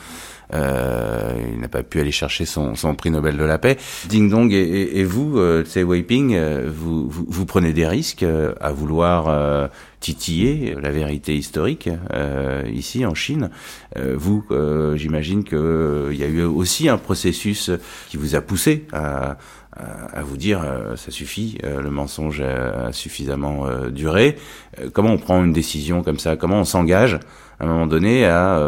Euh, il n'a pas pu aller chercher son, son, prix Nobel de la paix. Ding Dong et, et, et vous, euh, Tsai Weiping, euh, vous, vous, vous, prenez des risques à vouloir titiller la vérité historique euh, ici en Chine. Euh, vous, euh, j'imagine qu'il y a eu aussi un processus qui vous a poussé à, à, vous dire ça suffit, le mensonge a, suffisamment duré. comment on prend une décision comme ça? Comment on s'engage à un moment donné à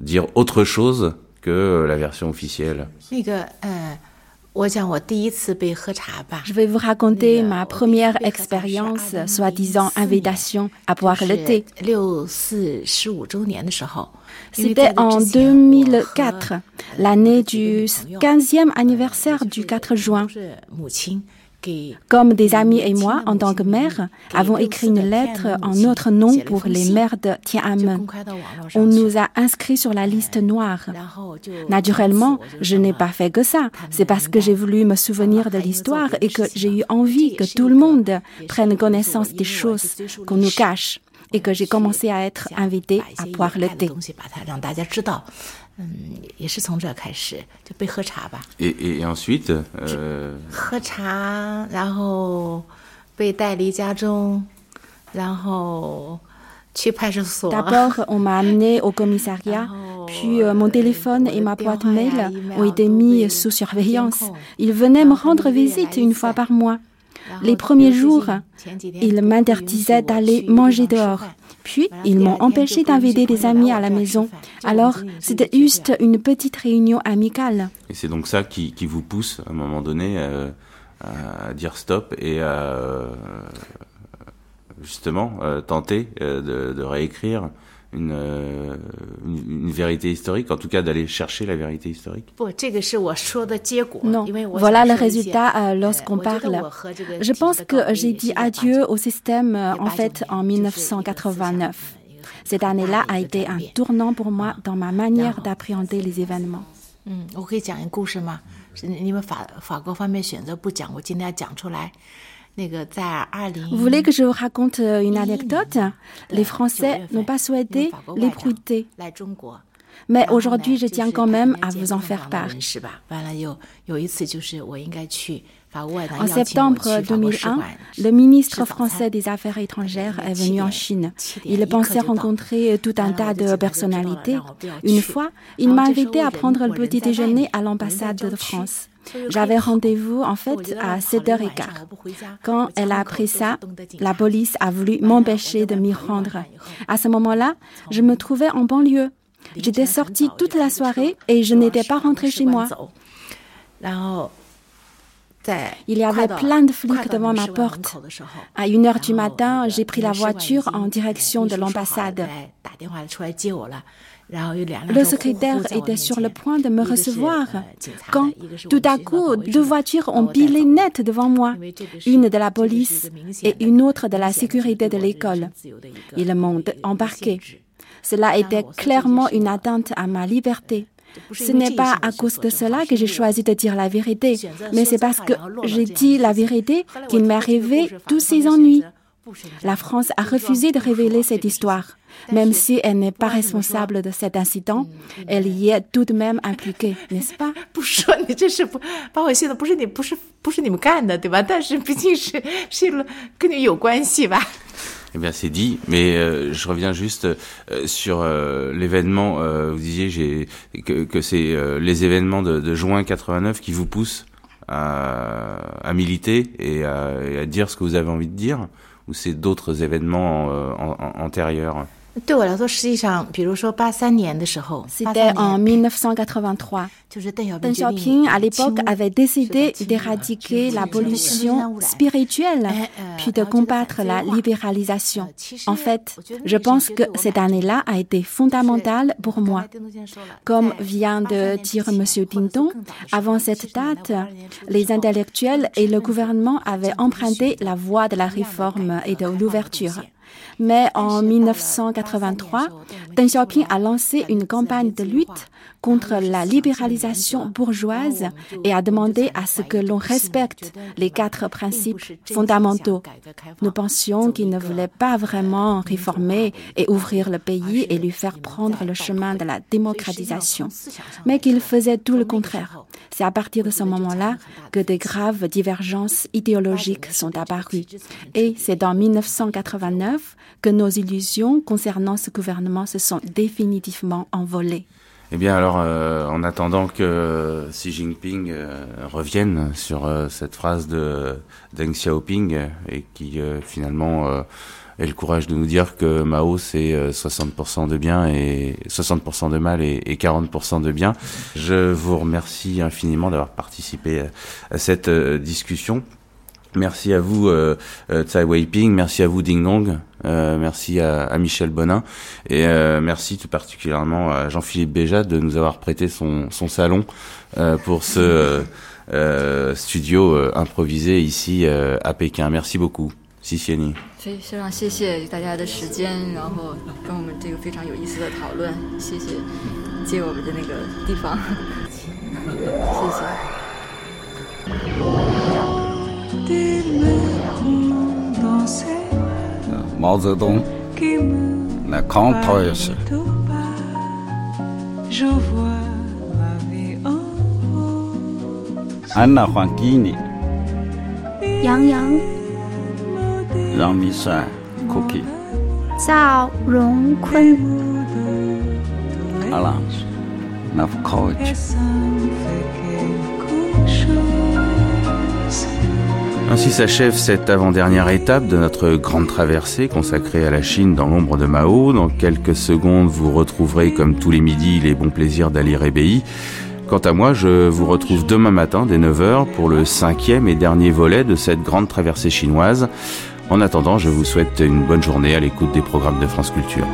dire autre chose que la version officielle je vais vous raconter ma première expérience, soi-disant invitation à boire le thé. C'était en 2004, l'année du 15e anniversaire du 4 juin. Comme des amis et moi, en tant que mère, avons écrit une lettre en notre nom pour les mères de Tiananmen. On nous a inscrits sur la liste noire. Naturellement, je n'ai pas fait que ça. C'est parce que j'ai voulu me souvenir de l'histoire et que j'ai eu envie que tout le monde prenne connaissance des choses qu'on nous cache et que j'ai commencé à être invitée à boire le thé. Et, et ensuite euh... D'abord, on m'a amené au commissariat, (laughs) puis euh, mon téléphone et ma boîte mail ont été mis sous surveillance. Ils venaient me rendre visite une fois par mois. Les premiers jours, ils m'interdisaient d'aller manger dehors. Puis, ils m'ont empêché d'inviter des amis à la maison. Alors, c'était juste une petite réunion amicale. Et c'est donc ça qui, vous pousse, à un moment donné, euh, à dire stop et à euh, justement euh, tenter de, réécrire une, une, une, vérité historique, en tout cas d'aller chercher la vérité historique Non, voilà le résultat lorsqu'on parle. Je pense que j'ai dit adieu au système en fait en 1989. Cette année-là a été un tournant pour moi dans ma manière d'appréhender les événements. 你 vous voulez que je vous raconte euh, une anecdote? Les Français n'ont pas souhaité l'éprouter. Mais aujourd'hui, je tiens quand même à vous en faire part. En septembre 2001, le ministre français des Affaires étrangères est venu en Chine. Il pensait rencontrer euh, tout un tas de personnalités. Une fois, il m'a invité à prendre le petit déjeuner à l'ambassade de France. J'avais rendez-vous en fait à 7h15. Quand elle a appris ça, la police a voulu m'empêcher de m'y rendre. À ce moment-là, je me trouvais en banlieue. J'étais sortie toute la soirée et je n'étais pas rentrée chez moi. Il y avait plein de flics devant ma porte. À une heure du matin, j'ai pris la voiture en direction de l'ambassade. Le secrétaire était sur le point de me recevoir quand, tout à coup, deux voitures ont pilé net devant moi, une de la police et une autre de la sécurité de l'école. Ils m'ont embarqué. Cela était clairement une atteinte à ma liberté. Ce n'est pas à cause de cela que j'ai choisi de dire la vérité, mais c'est parce que j'ai dit la vérité qu'il m'est arrivé tous ces ennuis. La France a refusé de révéler cette histoire. Même si elle n'est pas responsable de cet incident, elle y est tout de même impliquée, n'est-ce pas? (laughs) Eh bien, c'est dit, mais euh, je reviens juste euh, sur euh, l'événement. vous disiez que, que c'est les événements de, de, juin 89 qui vous poussent à, à militer et à, et à, dire ce que vous avez envie de dire, ou c'est d'autres événements antérieurs c'était en 1983. Deng Xiaoping, à l'époque, avait décidé d'éradiquer la pollution spirituelle, puis de combattre la libéralisation. En fait, je pense que cette année-là a été fondamentale pour moi. Comme vient de dire M. Dingdong, avant cette date, les intellectuels et le gouvernement avaient emprunté la voie de la réforme et de l'ouverture. Mais en 1983, Deng Xiaoping a lancé une campagne de lutte contre la libéralisation bourgeoise et a demandé à ce que l'on respecte les quatre principes fondamentaux. Nous pensions qu'il ne voulait pas vraiment réformer et ouvrir le pays et lui faire prendre le chemin de la démocratisation, mais qu'il faisait tout le contraire. C'est à partir de ce moment-là que des graves divergences idéologiques sont apparues. Et c'est dans 1989 que nos illusions concernant ce gouvernement se sont définitivement envolées. Eh bien alors, euh, en attendant que Xi Jinping euh, revienne sur euh, cette phrase de Deng Xiaoping et qui finalement ait le courage de nous dire que Mao c'est 60% de bien et 60% de mal et, et 40% de bien, je vous remercie infiniment d'avoir participé à cette discussion. Merci à vous, euh, euh, Tsai Weiping, merci à vous, Ding Dong, euh, merci à, Michel Bonin, et euh, merci tout particulièrement à Jean-Philippe Béjat de nous avoir prêté son, son salon pour ce studio improvisé ici à Pékin. Merci beaucoup. Sisieni. 非非常谢谢大家的时间，然后跟我们这个非常有意思的讨论，谢谢借我们的那个地方，谢谢。 毛泽东来康涛也是。安娜换给你。杨洋。让米帅，Cookie。赵荣坤。阿郎，那副考一 Ainsi s'achève cette avant-dernière étape de notre grande traversée consacrée à la Chine dans l'ombre de Mao. Dans quelques secondes, vous retrouverez comme tous les midis les bons plaisirs d'Ali Rebei. Quant à moi, je vous retrouve demain matin dès 9h pour le cinquième et dernier volet de cette grande traversée chinoise. En attendant, je vous souhaite une bonne journée à l'écoute des programmes de France Culture.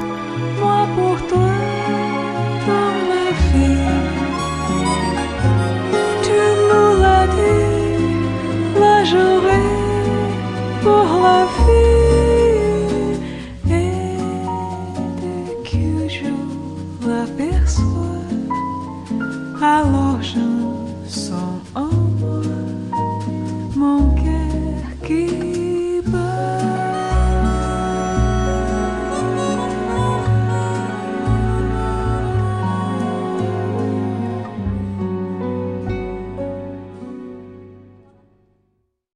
Alors